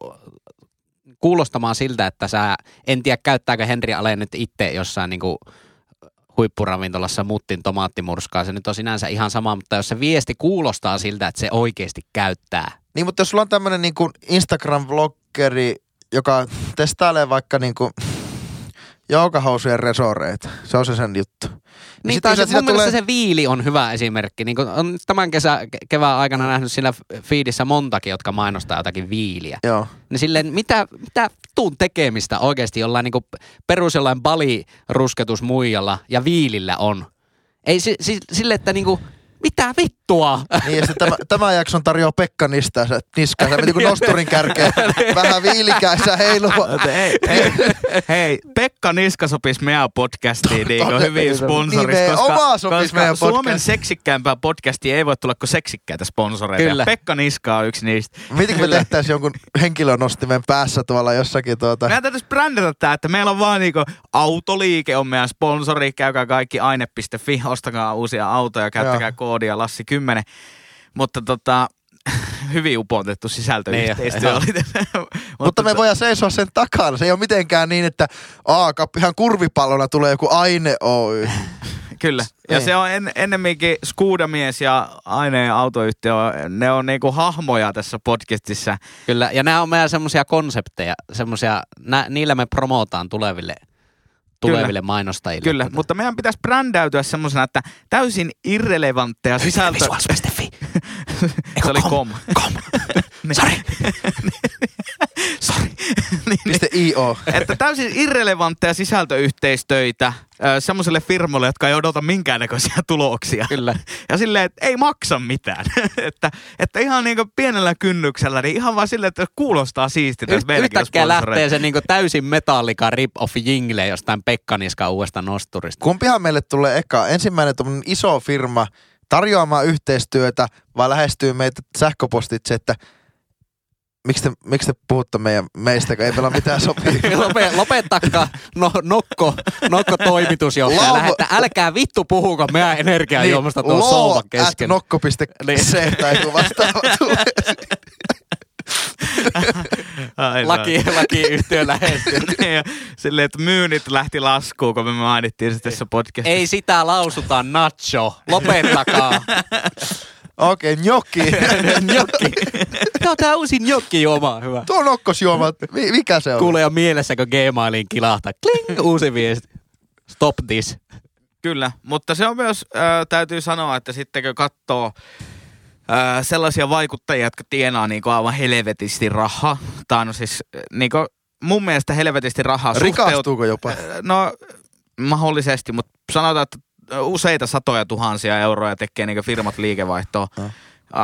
kuulostamaan siltä, että sä, en tiedä käyttääkö Henri Ale nyt itse jossain niinku huippuravintolassa muttin tomaattimurskaa, se nyt on sinänsä ihan sama, mutta jos se viesti kuulostaa siltä, että se oikeasti käyttää, Niin, mutta jos sulla on tämmöinen niin kuin Instagram-vloggeri, joka testailee vaikka niin kuin joukahousujen resoreita, se on se sen juttu. Niin, tai se, mun mielestä se viili on hyvä esimerkki. Niin on tämän kesä, ke- kevään aikana nähnyt siinä fiidissä montakin, jotka mainostaa jotakin viiliä. Joo. Niin silleen, mitä, mitä tuun tekemistä oikeasti jollain niin perus jollain balirusketusmuijalla ja viilillä on? Ei si, si, sille, että niinku, mitä vittua? Niin ja tämä, tämä jakson tarjoaa Pekka Niskaansa, Niskaansa niin kuin nosturin kärkeen, [laughs] vähän viilikäisä heiluva. Hei, hei, hei, Pekka Niska sopisi meidän podcastiin niin Totta- hyvin sponsoriksi, Nimenomaan koska, koska meidän Suomen seksikkäämpää podcastia ei voi tulla kuin seksikkäitä sponsoreita. Kyllä. Pekka Niska on yksi niistä. Miten me tehtäisiin jonkun henkilönostimen päässä tuolla jossakin tuota. Meidän täytyisi brändätä tämä, että meillä on vaan niinku autoliike on meidän sponsori. Käykää kaikki aine.fi, ostakaa uusia autoja, käyttäkää Joo. Koodia Lassi 10. Mutta tota, [laughs] hyvin upotettu sisältöyhteistyö Niin, oli [laughs] tässä. Mutta me voidaan seisoa sen takana. Se ei ole mitenkään niin, että aa, kap- ihan kurvipallona tulee joku aine Oy. [laughs] Kyllä. Ja Niin. se on en, ennemminkin Skuudamies ja aineen autoyhtiö, ne on niinku hahmoja tässä podcastissa. Kyllä, ja nämä on meidän semmoisia konsepteja, semmoisia, nä, niillä me promotaan tuleville, tuleville mainostajille. Kyllä, Tätä. mutta meidän pitäisi brändäytyä semmoisena, että täysin irrelevantteja sisältö... Visuals.fi. [laughs] se oli kom. Kom. [laughs] Niin. Sorry. [laughs] Sorry. [laughs] niin, Piste IO. että täysin irrelevantteja sisältöyhteistöitä semmoiselle firmoille, jotka ei odota minkäännäköisiä tuloksia. Kyllä. [laughs] Ja silleen, että ei maksa mitään. että, että ihan niin pienellä kynnyksellä, niin ihan vaan silleen, että kuulostaa siistiltä. Yht, yhtäkkiä lähtee se niinku täysin metallika rip-off jingle jostain Pekka Niskan uudesta nosturista. Kumpihan meille tulee eka? Ensimmäinen iso firma tarjoamaan yhteistyötä, vai lähestyy meitä sähköpostitse, että miksi te, miksi te puhutte meidän, meistä, kun ei meillä ole mitään sopii. [laughs] Lope, lopettakaa no, nokko, nokko toimitusjohtaja. Lauva- Lähetä, älkää vittu puhuko meidän energiajuomasta tuon Loo souva at kesken. nokko.c tai joku vastaava [laughs] Laki, lakiyhtiö lähestyy. [laughs] ja silleen, että myynnit lähti laskuun, kun me mainittiin se tässä podcastissa. Ei sitä lausuta nacho. Lopettakaa. Okei, okay, njoki. Njokki. Tämä on tää uusi njokkijuoma. Hyvä. Tuo nokkosjuoma, mi- mikä se on? Kuule jo mielessä, kun Gmailin kilahtaa. Kling, uusi viesti. Stop this. Kyllä, mutta se on myös, äh, täytyy sanoa, että sitten kun katsoo öö, sellaisia vaikuttajia, jotka tienaa niinku aivan helvetisti rahaa. Tämä on siis niinku, mun mielestä helvetisti rahaa. Rikastuuko jopa? No mahdollisesti, mutta sanotaan, että useita satoja tuhansia euroja tekee niinku firmat liikevaihtoa. No.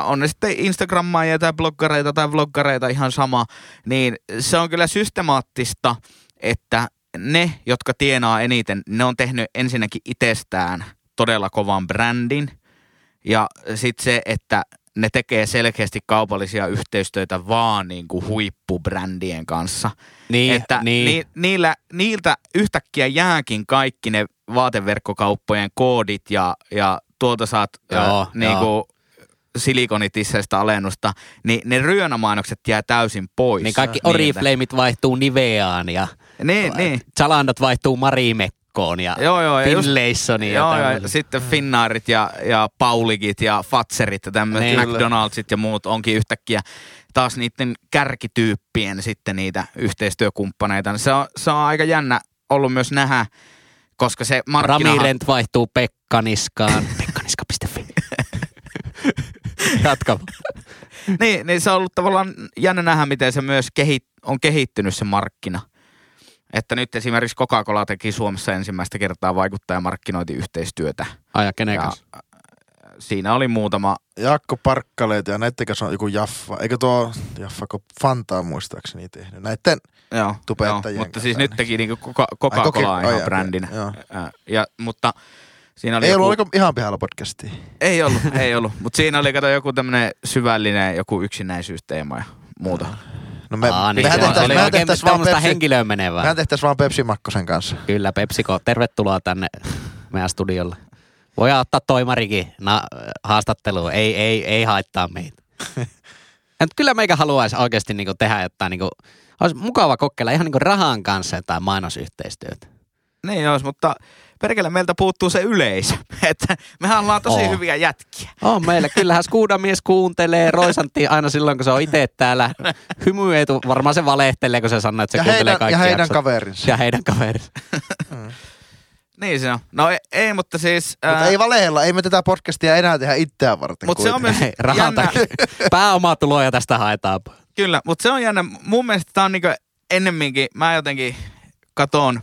On ne sitten Instagrammaajia tai bloggareita tai vloggareita ihan sama, niin se on kyllä systemaattista, että ne, jotka tienaa eniten, ne on tehnyt ensinnäkin itsestään todella kovan brändin. Ja sitten se, että ne tekee selkeästi kaupallisia yhteistyötä vaan niin kuin huippubrändien kanssa. Niin, että niin. Ni, niillä, niiltä yhtäkkiä jääkin kaikki ne vaateverkkokauppojen koodit ja, ja tuolta saat Joo, äh, niin kuin silikonitisseistä alennusta, niin ne ryönämainokset jää täysin pois. Niin kaikki. Oriflameit vaihtuu Niveaan ja Niin, niin. Zalandot vaihtuu Marimekkoon ja Joo, joo, Finlaysoniin. Joo, ja tämmöiset. sitten Finnaarit ja, ja Pauligit ja Fatserit ja tämmöiset Niin. McDonaldsit ja muut onkin yhtäkkiä taas niiden kärkityyppien sitten niitä yhteistyökumppaneita. Se on, se on aika jännä ollut myös nähdä, koska se markkina... Ramirent vaihtuu Pekkaniskaan. [laughs] Pekkaniska.fi. [laughs] Jatka. niin, niin se on ollut tavallaan jännä nähdä, miten se myös kehit, on kehittynyt se markkina. Että nyt esimerkiksi Coca-Cola teki Suomessa ensimmäistä kertaa vaikuttajamarkkinointiyhteistyötä. Aja, kenen Ja kanssa? siinä oli muutama Jaakko Parkkaleet ja näitten kanssa on joku Jaffa. Eikö tuo Jaffa, kun Fantaa muistaakseni tehnyt. Näitten Joo, Tubettajien joo, mutta siis nyt teki niinku Coca- Ai, Coca-Cola ai, ihan brändinä. joo. Ää, Ja, mutta siinä oli ei joku, ollut oliko ihan pihalla podcastia. ei ollut, ei [laughs] ollut. Mutta siinä oli kato joku tämmöinen syvällinen joku yksinäisyysteema ja muuta. No me, Aa, niin mehän tehtäis, oikein tehtäis vaan Pepsi, henkilöön menevää. mehän tehtäis vaan Pepsi Makkosen kanssa. Kyllä, Pepsiko, tervetuloa tänne meidän studiolle. Voi ottaa toimarikin na, haastatteluun, ei, ei, ei haittaa meitä. [laughs] Ja nyt kyllä meikä haluaisi oikeasti niinku tehdä jotain, niinku, olisi mukava kokeilla ihan niinku rahan kanssa jotain mainosyhteistyötä. Niin olisi, mutta perkele meiltä puuttuu se yleisö. [laughs] Että mehän ollaan tosi Oo. hyviä jätkiä. On meillä, kyllähän Skuudamies kuuntelee Roisantti aina silloin, kun se on itse täällä. Hymyetu, varmaan se valehtelee, kun se sanoo, että se Ja kuuntelee heidän, kaikki ja heidän jaksot. kaverinsa. Ja heidän kaverinsa. [laughs] Niin se on. No ei, ei mutta siis... Mutta ei valehella, ei me tätä podcastia enää tehdä itseään varten. Mut se on myös Hei, jännä. [laughs] Pääomatuloja tästä haetaan. Kyllä, mutta se on jännä. Mun mielestä tää on niinku ennemminkin, mä jotenkin katon,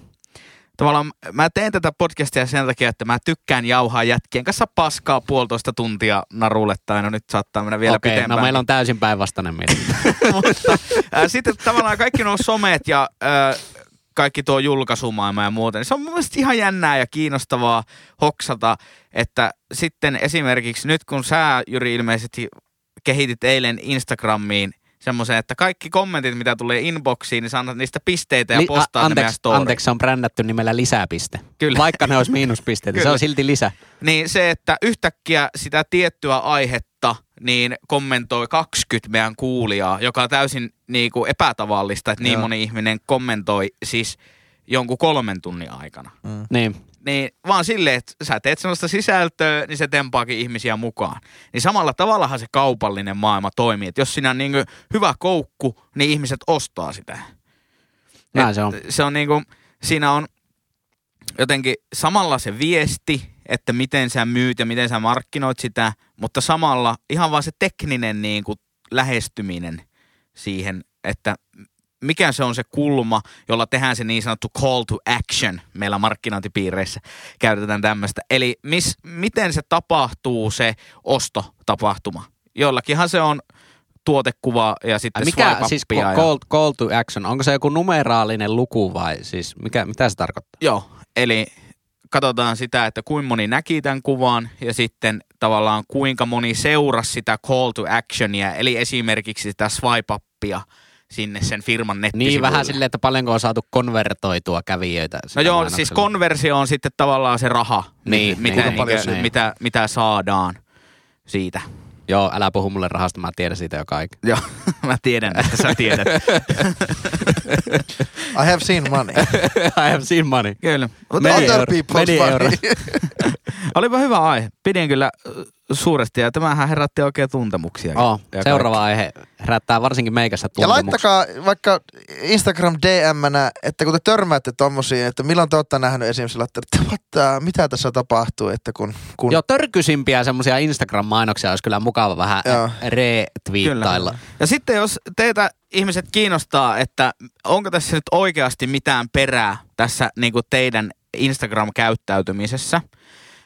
tavallaan mä teen tätä podcastia sen takia, että mä tykkään jauhaa jätkien kanssa paskaa puolitoista tuntia narulle, tai no nyt saattaa mennä vielä Okei, pitempään. no meillä on täysin päinvastainen mielipide. [laughs] mutta äh, sitten tavallaan kaikki nuo somet ja äh, kaikki tuo julkaisumaailma ja muuta, niin se on mun mielestä ihan jännää ja kiinnostavaa hoksata, että sitten esimerkiksi nyt kun sä Jyri ilmeisesti kehitit eilen Instagramiin semmoisen, että kaikki kommentit, mitä tulee inboxiin, niin annat niistä pisteitä ja Li- postaat a- ne anteeksi, storyin. anteeksi, se on brändätty nimellä lisäpiste. Kyllä. Vaikka ne olisi miinuspisteitä, se on silti lisä. Niin se, että yhtäkkiä sitä tiettyä aihetta niin kommentoi 20 meidän kuulijaa, joka on täysin niin kuin epätavallista, että niin Joo. moni ihminen kommentoi siis jonkun kolmen tunnin aikana. Niin. Niin vaan silleen, että sä teet sellaista sisältöä, niin se tempaakin ihmisiä mukaan. Niin samalla tavallahan se kaupallinen maailma toimii. Että jos siinä on niin kuin hyvä koukku, niin ihmiset ostaa sitä. Näin se on. Se on niin kuin, siinä on jotenkin samalla se viesti, että miten sä myyt ja miten sä markkinoit sitä, mutta samalla ihan vaan se tekninen niin kuin lähestyminen siihen, että mikä se on se kulma, jolla tehdään se niin sanottu call to action. Meillä markkinointipiireissä käytetään tämmöistä. Eli mis, miten se tapahtuu se ostotapahtuma. Jollakinhan se on tuotekuva ja sitten Ai Mikä siis ja- call, call to action, onko se joku numeraalinen luku vai siis mikä, mitä se tarkoittaa? Joo, eli katsotaan sitä, että kuinka moni näki tämän kuvan ja sitten tavallaan kuinka moni seurasi sitä call to actionia, eli esimerkiksi sitä swipe upia sinne sen firman nettisivuille. Niin vähän silleen, että paljonko on saatu konvertoitua kävijöitä. No joo, mainoksella. siis konversio on sitten tavallaan se raha, Niin, mitä, niin, mitä, paljon mitä, se- mitä, mitä saadaan siitä. Joo, älä puhu mulle rahasta, mä tiedän siitä jo kaiken. Joo, [laughs] mä tiedän, että sä tiedät. [laughs] I have seen money. [laughs] I have seen money. Kyllä. But Meni other euro- people's money. Olipa hyvä aihe. Pidin kyllä suuresti ja tämähän herätti oikein tuntemuksia. Oh, Ja seuraava aihe herättää varsinkin meikässä Ja tuntemuksia. laittakaa vaikka Instagram DM-nä, että kun te törmäätte tommosiin, että milloin te olette nähnyt esimerkiksi että what mitä tässä tapahtuu, että kun, kun Joo, törkysimpiä semmoisia Instagram-mainoksia olisi kyllä mukava vähän Joo. retweettailla. Ja sitten jos teitä ihmiset kiinnostaa, että onko tässä nyt oikeasti mitään perää tässä niin kuin teidän Instagram-käyttäytymisessä,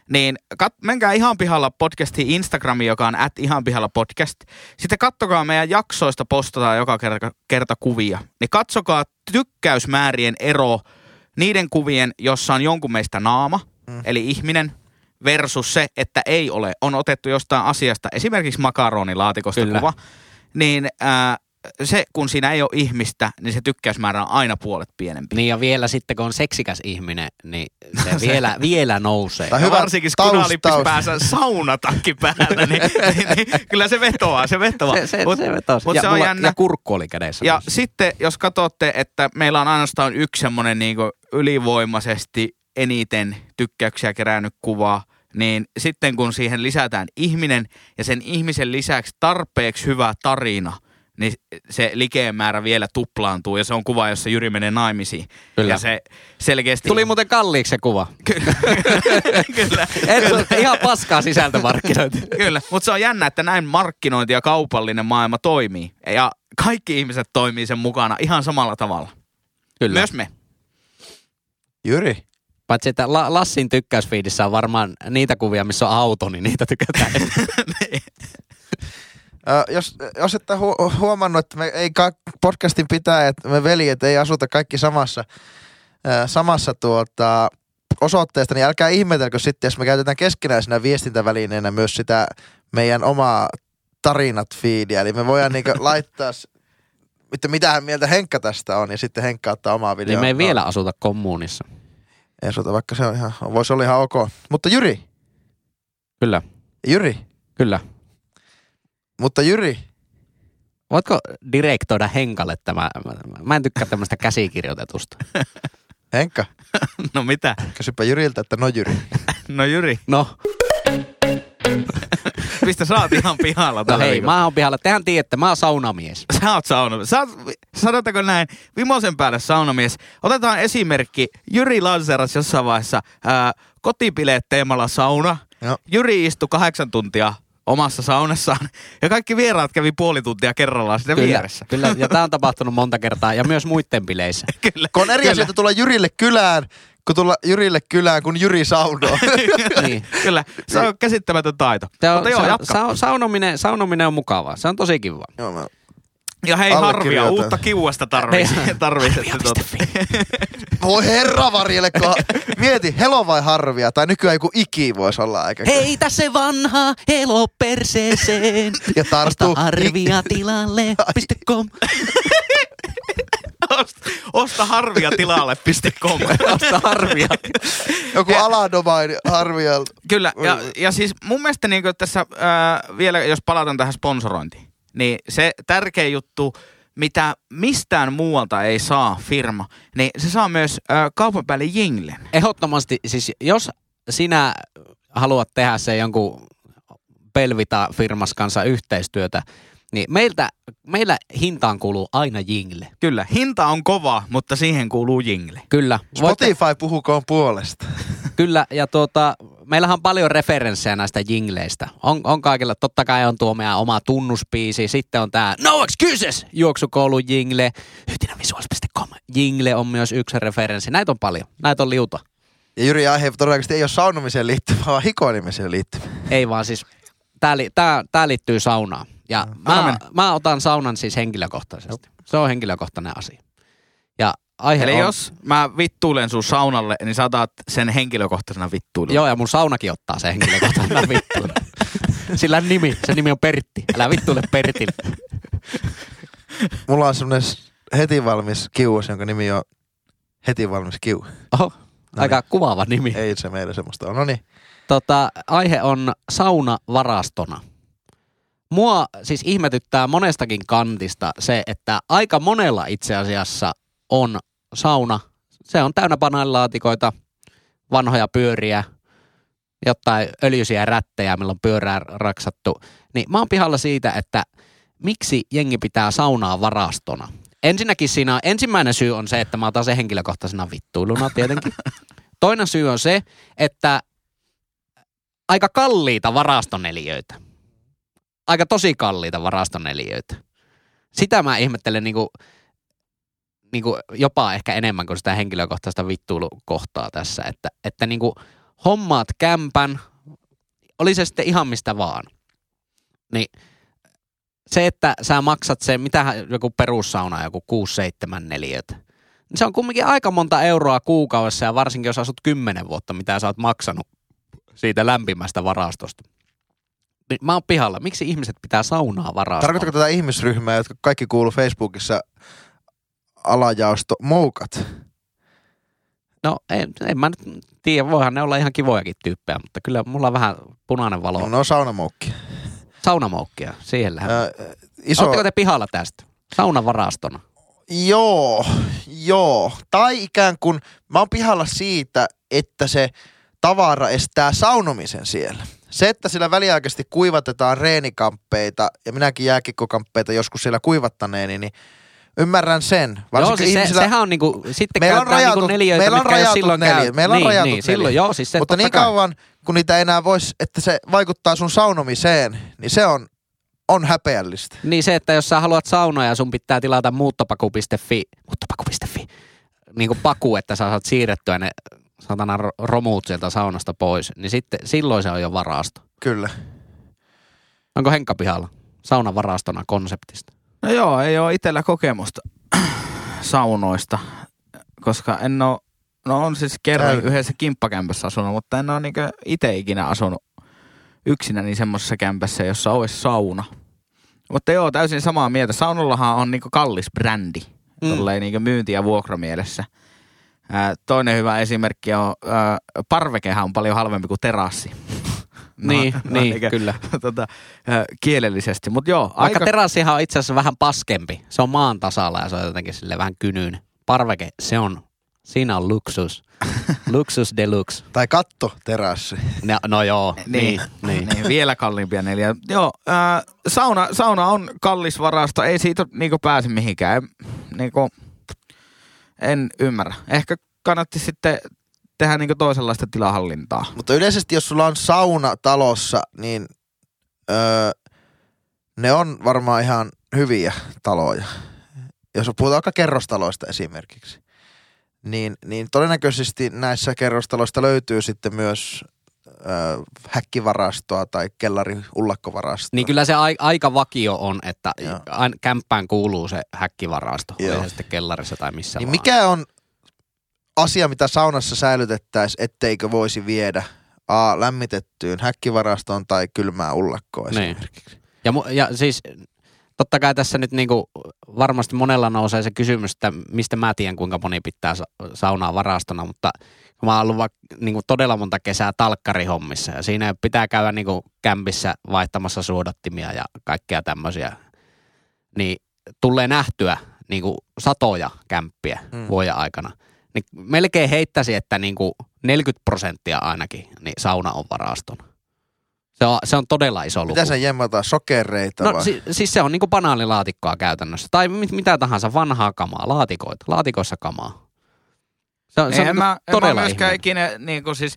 niin kat- menkää ihan pihalla podcastiin Instagramiin, joka on at ihan pihalla podcast. Sitten kattokaa meidän jaksoista, postataan joka kerta, kerta kuvia. Niin katsokaa tykkäysmäärien ero niiden kuvien, jossa on jonkun meistä naama, mm. eli ihminen, versus se, että ei ole. On otettu jostain asiasta, esimerkiksi makaronilaatikosta Kyllä. kuva. Niin ää, se, kun siinä ei ole ihmistä, niin se tykkäysmäärä on aina puolet pienempi. Niin ja vielä sitten, kun on seksikäs ihminen, niin se [laughs] vielä, vielä nousee. Tai hyvä varsinkin kun taus- kunalippis taus. päässä saunatakki päällä, niin, [laughs] niin, niin, kyllä se vetoaa, se vetoaa. Se, se, Mut- se vetosi. mut ja, se on mulla- jännä. ja kurkku oli kädessä. Ja myös. sitten, jos katsotte, että meillä on ainoastaan yksi semmoinen niin ylivoimaisesti eniten tykkäyksiä kerännyt kuva, niin sitten kun siihen lisätään ihminen ja sen ihmisen lisäksi tarpeeksi hyvä tarina, niin se likeen määrä vielä tuplaantuu ja se on kuva, jossa Jyri menee naimisiin. Kyllä. Ja se selkeästi... Tuli muuten kalliiksi se kuva. Kyllä. [laughs] Kyllä. Et, ihan paskaa sisältömarkkinointia. [laughs] Kyllä, mutta se on jännä, että näin markkinointi ja kaupallinen maailma toimii. Ja kaikki ihmiset toimii sen mukana ihan samalla tavalla. Kyllä. Myös me. Jyri, Paitsi, että La- Lassin tykkäysfiidissä on varmaan niitä kuvia, missä on auto, niin niitä tykätään. [laughs] Ö, jos, jos ette hu- huomannut, että me ei ka- podcastin pitää, että me veljet ei asuta kaikki samassa, ö, samassa tuota, osoitteesta, niin älkää ihmetelkö sitten, jos me käytetään keskinäisenä viestintävälineenä myös sitä meidän omaa tarinat feedia. Eli me voidaan niinku [laughs] laittaa, että mitähän mieltä Henkka tästä on, ja sitten Henkka ottaa omaa videoa. niin me ei vielä asuta kommunissa. Ei asuta, vaikka se on ihan, voisi olla ihan ok. Mutta Jyri, Kyllä, Jyri, kyllä. Mutta Jyri, Voitko direktoida Henkalle tämä? Mä en tykkää tämmöistä käsikirjoitetusta. [laughs] Henkka, No mitä? kysypä Jyriltä, että no Jyri. [laughs] No Jyri, No, [laughs] mistä sä oot ihan pihalla no hei, viikolla? mä oon pihalla. Tehän tiedätte, mä oon saunamies. Sä oot saunamies. Sä oot, sanotaanko näin, vimosen päälle saunamies. Otetaan esimerkki. Jyri lanseras jossain vaiheessa ää, kotipileet teemalla sauna. Joo. Jyri istui kahdeksan tuntia omassa saunassaan ja kaikki vieraat kävi puoli tuntia kerrallaan sitä Kyllä, vieressä. kyllä, ja tää on tapahtunut monta kertaa ja myös muiden bileissä. [laughs] Kyllä. Kun on eri Kyllä. asia, että tulla Jyrille kylään, kun tulla Jyrille kylään, kun Jyri saunoo. [laughs] niin. Kyllä, se on käsittämätön taito. Se on, Mutta joo, sa- sa- saunominen, saunominen on mukavaa. Se on tosi kiva. Joo, mä- Ja hei harvia, uutta kiuasta tarvii. Tarvii tuota. [laughs] Voi herra varjelle, kun mieti, helo vai harvia, tai nykyään joku iki voisi olla aika. Heitä se vanha elo perseeseen. [laughs] Ja tarttuu. Osta arvia [laughs] tilalle.com. Osta, osta harvia tilalle.com. Osta arvia. Joku aladomain harvia. Kyllä, ja, ja siis mun mielestä niin tässä ää, vielä, jos palataan tähän sponsorointiin, niin se tärkeä juttu, mitä mistään muualta ei saa firma, niin se saa myös ää, kaupan päälle jinglen. Ehdottomasti, siis jos sinä haluat tehdä se jonkun Pelvita-firmas kanssa yhteistyötä, niin meiltä, meillä hintaan kuuluu aina jingle. Kyllä, hinta on kova, mutta siihen kuuluu jingle. Kyllä. Voitte, Spotify puhukoon puolesta. kyllä, ja tuota, meillähän on paljon referenssejä näistä jingleistä. On, on kaikilla, totta kai on tuo meidän oma tunnuspiisi, sitten on tämä No Excuses juoksukoulun jingle, hytinävisuals.com jingle on myös yksi referenssi. Näitä on paljon, näitä on liuta. Ja Jyri aihe todennäköisesti ei ole saunomiseen liittyvä, vaan hikoilemiseen liittyvä. Ei vaan siis, tää, li, tää, tää liittyy saunaan. Ja Anna mä, mennä. mä otan saunan siis henkilökohtaisesti. Se on henkilökohtainen asia. Ja aihe Eli on, jos mä vittuilen sun saunalle, niin sä otat sen henkilökohtaisena vittuilun. Joo, ja mun saunakin ottaa se henkilökohtainen [laughs] vittuun. Sillä on nimi, se nimi on Pertti. Älä vittuile Pertille. [laughs] Mulla on semmonen heti valmis kiuas, jonka nimi on heti valmis kiu. Oho, aika kuvaava nimi. Ei se meillä semmoista on. No niin. Tota, aihe on sauna varastona. Mua siis ihmetyttää monestakin kantista se, että aika monella itse asiassa on sauna. Se on täynnä banaanilaatikoita, vanhoja pyöriä, jotain öljyisiä rättejä, milloin pyörää raksattu, niin mä oon pihalla siitä, että miksi jengi pitää saunaa varastona. Ensinnäkin siinä ensimmäinen syy on se, että mä otan se henkilökohtaisena vittuiluna tietenkin. [laughs] Toinen syy on se, että aika kalliita varastoneliöitä. Aika tosi kalliita varastoneliöitä. Sitä mä ihmettelen niinku, niinku jopa ehkä enemmän kuin sitä henkilökohtaista vittuilukohtaa tässä. Että, että niinku hommaat kämpän, oli se sitten ihan mistä vaan. Niin se, että sä maksat sen, mitä joku perussauna, joku 6-7 neliötä. Niin se on kumminkin aika monta euroa kuukaudessa ja varsinkin jos asut 10 vuotta, mitä sä oot maksanut siitä lämpimästä varastosta. Niin mä oon pihalla. Miksi ihmiset pitää saunaa varastaa? Tarkoitatko tätä ihmisryhmää, jotka kaikki kuuluu Facebookissa alajaosto moukat? No en, en mä nyt tiedä, voihan ne olla ihan kivojakin tyyppejä, mutta kyllä mulla on vähän punainen valo. No, ne on saunamoukkia. Saunamoukkia, siihen lähden. Ö, iso... Oletteko te pihalla tästä? Saunavarastona. Joo, joo. Tai ikään kuin, mä oon pihalla siitä, että se tavara estää saunomisen siellä. Se, että sillä väliaikaisesti kuivatetaan reenikamppeita ja minäkin jääkikkokamppeita joskus siellä kuivattaneeni, niin ymmärrän sen. Joo, siis se, sehän on niinku, sitten meillä on käytetään rajatut, niinku neliöitä, meillä on rajatut silloin neliöt, käy. meillä on niin, rajatut niin, silloin, joo, siis se Mutta niin kai. kauan, kun niitä enää vois, että se vaikuttaa sun saunomiseen, niin se on, on häpeällistä. Niin se, että jos sä haluat saunoa ja sun pitää tilata muuttopaku.fi, muuttopaku.fi, niin kuin paku, että sä saat siirrettyä ne satana ro- romuut sieltä saunasta pois, niin sitten silloin se on jo varasto. Kyllä. Onko Henkka pihalla? Saunan varastona konseptista. No joo, ei ole itsellä kokemusta [clears throat] saunoista, koska en ole, no on siis kerran Käy. yhdessä kimppakämpässä asunut, mutta en ole niin itse ikinä asunut yksinäni semmoisessa kämpässä, jossa olisi sauna. Mutta joo, täysin samaa mieltä. Saunallahan on niin kallis brändi, Mm. mm. tolleen niin myynti- ja vuokramielessä. Ää, toinen hyvä esimerkki on, ää, parvekehan on paljon halvempi kuin terassi. Niin, niin, niinkö, kyllä. [laughs] tota, kielellisesti. Mutta joo, Vaikka aika... terassihan on itse asiassa vähän paskempi. Se on maan tasalla ja se on jotenkin sille vähän kynyyn. Parveke, se on, siinä on luksus. [laughs] luksus deluxe. Tai katto terassi. No, no joo, niin, niin. niin. vielä kalliimpia neljä. Joo, ää, sauna, sauna on kallis varasto, ei siitä niinku pääse mihinkään. Niinku, en ymmärrä. Ehkä kannatti sitten tehdä niinku toisenlaista tilahallintaa. Mutta yleisesti, jos sulla on sauna talossa, niin öö, ne on varmaan ihan hyviä taloja. Jos puhutaan vaikka kerrostaloista esimerkiksi, niin, niin todennäköisesti näissä kerrostaloista löytyy sitten myös öö, häkkivarastoa tai kellari ullakkovarastoa. Niin kyllä se ai- aika vakio on, että Joo. ain- kämppään kuuluu se häkkivarasto. Joo. Oli se sitten kellarissa tai missä Niin vaan. mikä on asia, mitä saunassa säilytettäisiin, etteikö voisi viedä A, lämmitettyyn häkkivarastoon tai kylmään ullakkoon Niin. esimerkiksi? Ja, mu- ja siis totta kai tässä nyt niinku varmasti monella nousee se kysymys, että mistä mä tiedän, kuinka moni pitää sa- saunaa varastona, mutta kun mä oon ollut vaikka niinku todella monta kesää talkkarihommissa ja siinä pitää käydä niinku kämpissä vaihtamassa suodattimia ja kaikkea tämmöisiä, niin tulee nähtyä niinku satoja kämppiä mm. vuoden aikana. Niin melkein heittäisi, että niinku 40 prosenttia ainakin niin sauna on varastona. Se on, se on todella iso luku. Mitä sen jemmataan, sokereita No vai? si- siis se on niinku banaalilaatikkoa käytännössä. Tai mit- mitä tahansa vanhaa kamaa, laatikoita, laatikoissa kamaa. Se on, se on en niinku mä, en mä todella myöskään ihmeellinen. ikinä niin kuin siis,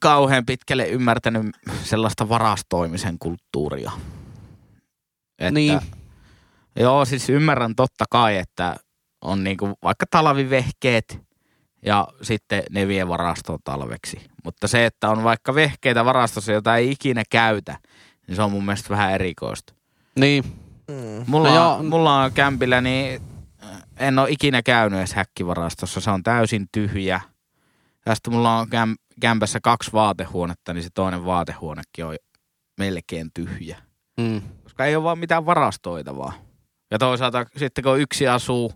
kauhean pitkälle ymmärtänyt sellaista varastoimisen kulttuuria. Että, Niin. Joo, siis ymmärrän totta kai, että on niinku vaikka talvivehkeet ja sitten ne vie varastoon talveksi. Mutta se, että on vaikka vehkeitä varastossa, jota ei ikinä käytä, niin se on mun mielestä vähän erikoista. Niin. Mm. Mulla, No joo. on, mulla on kämpillä, niin äh, en ole ikinä käynyt edes häkkivarastossa. Se on täysin tyhjä. Ja sitten mulla on käm, kämpässä kaksi vaatehuonetta, niin se toinen vaatehuonekin on melkein tyhjä. Mm. Koska ei ole vaan mitään varastoitavaa. Ja toisaalta sitten kun yksi asuu,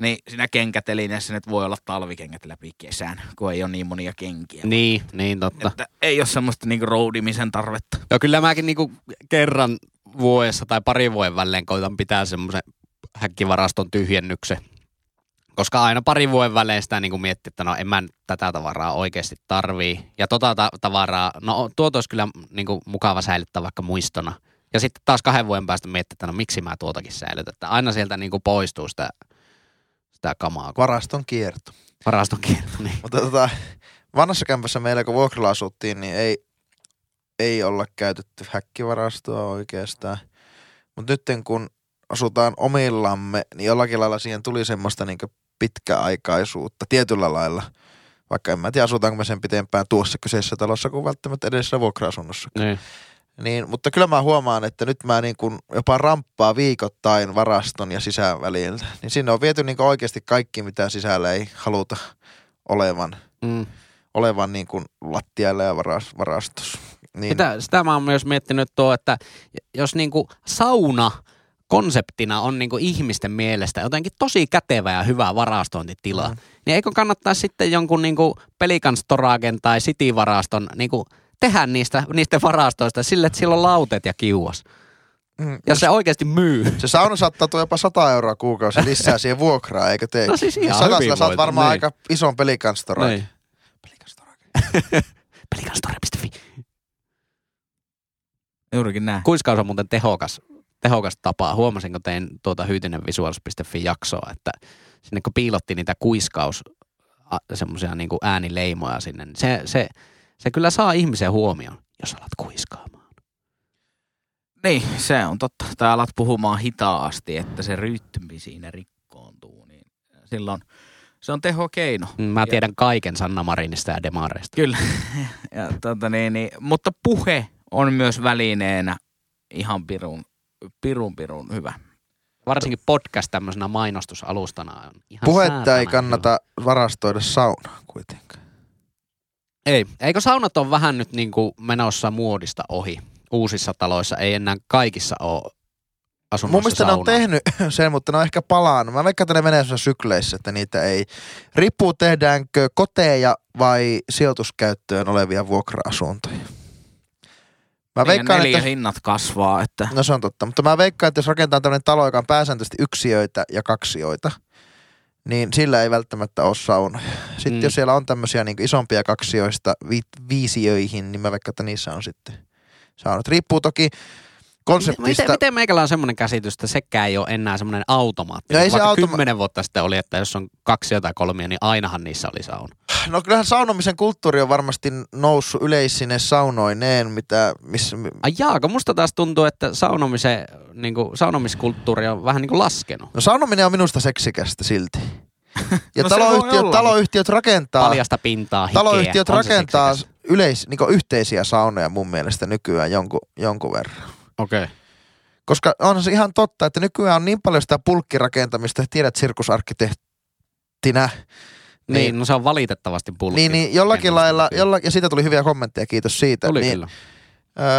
niin siinä kenkätelineessä nyt voi olla talvikengät läpi kesän, kun ei ole niin monia kenkiä. Niin, niin totta. Että ei ole semmoista niinku roudimisen tarvetta. Joo, kyllä mäkin niinku kerran vuodessa tai pari vuoden välein koitan pitää semmoisen häkkivaraston tyhjennyksen. Koska aina parin vuoden välein sitä niin miettii, että no en mä tätä tavaraa oikeasti tarvii. Ja tota ta- tavaraa, no tuota olisi kyllä niin kuin mukava säilyttää vaikka muistona. Ja sitten taas kahden vuoden päästä miettiä, että no miksi mä tuotakin säilytän. Että aina sieltä niin kuin poistuu sitä, sitä kamaa, Varaston kierto. varaston kierto. Niin. Mutta tota, vanhassa kämpässä meillä, kun vuokralla asuttiin, niin ei, ei olla käytetty häkkivarastoa oikeastaan. Mutta nyt kun asutaan omillamme, niin jollakin lailla siihen tuli semmoista niin pitkäaikaisuutta tietyllä lailla. Vaikka en mä tiedä, asutaanko me sen pitempään tuossa kyseisessä talossa kuin välttämättä edellisessä vuokra-asunnossa. Niin. Niin, mutta kyllä mä huomaan, että nyt mä niin kuin jopa ramppaa viikoittain varaston ja sisäänväliltä. Niin sinne on viety niin kuin oikeasti kaikki, mitä sisällä ei haluta olevan, Mm. olevan niin kuin lattialla ja varas, varastossa. Niin, Sitä, sitä mä oon myös miettinyt tuo, että jos niinku sauna konseptina on niinku ihmisten mielestä jotenkin tosi kätevä ja hyvä varastointitila, Mm. niin eikö kannattaa sitten jonkun niinku Pelikan Storagen tai City-varaston niinku tehdä niistä, niistä varastoista sille, että sillä on lautet ja kiuas. mm, Ja se oikeasti myy. se sauna saattaa tulla jopa 100 euroa kuukausi lisää siihen vuokraa, eikö tee? No siis ihan Satasella saat varmaan niin. aika ison pelikanstora. Niin. [laughs] Pelikanstore.fi. Juurikin näin. Kuiskaus on muuten tehokas, tehokas tapa. Huomasin, kun tein tuota hyytinenvisuals.fi jaksoa, että sinne kun piilotti niitä kuiskaus semmoisia niin äänileimoja sinne, niin se, se, se kyllä saa ihmisen huomion, jos alat kuiskaamaan. Niin, se on totta. Tai alat puhumaan hitaasti, että se rytmi siinä rikkoontuu. Niin silloin se on tehokeino. Mä Ja- tiedän kaiken Sanna Marinista ja Demareista. Kyllä. [laughs] Ja, tota, niin, niin, mutta puhe on myös välineenä ihan pirun, pirun, pirun hyvä. Varsinkin podcast tämmöisenä mainostusalustana on ihan Puhetta ei kannata varastoida saunaan kuitenkaan. Ei. Eikö saunat ole vähän nyt niin kuin menossa muodista ohi? Uusissa taloissa ei enää kaikissa ole asunnossa Mun mielestä ne on saunaa. tehnyt [laughs] sen, mutta ne on ehkä palannut. Mä veikkaan, että ne menee sykleissä, että niitä ei. Riippuu tehdäänkö koteja vai sijoituskäyttöön olevia vuokra-asuntoja. Mä Niin, veikkaan, neljä että... hinnat kasvaa, että No se on totta, mutta mä veikkaan, että jos rakentaa tämmöinen talo, joka on pääsääntöisesti yksiöitä ja kaksioita, niin sillä ei välttämättä ole saunoja. Sitten Mm. jos siellä on tämmöisiä niin isompia kaksioista vi- viisiöihin, niin mä veikkaan, että niissä on sitten saunat. Riippuu toki konseptista. miten, miten meikällä on semmoinen käsitys, että sekään ei ole enää semmoinen automaatti. No ei se Vaikka automa- kymmenen vuotta sitten oli, että jos on kaksi tai kolmia, niin ainahan niissä oli sauna. No kyllähän saunomisen kulttuuri on varmasti noussut yleissine saunoineen, mitä, missä, Ai jaaka, musta taas tuntuu, että saunomisen, niin kuin, saunomiskulttuuri on vähän niin kuin laskenut. no saunominen on minusta seksikästä silti. [laughs] Ja No taloyhtiöt, taloyhtiöt rakentaa, Paljasta pintaa, hikeä. taloyhtiöt rakentaa yleis, niin yhteisiä saunoja mun mielestä nykyään jonkun, jonkun verran. Okei. Okay. Koska on se ihan totta, että nykyään on niin paljon sitä pulkkirakentamista, tiedät sirkusarkkitehtinä, Niin, Niin. no se on valitettavasti pulkki. niin, niin jollakin lailla, jolla, ja siitä tuli hyviä kommentteja, kiitos siitä. Tuli niin, kyllä.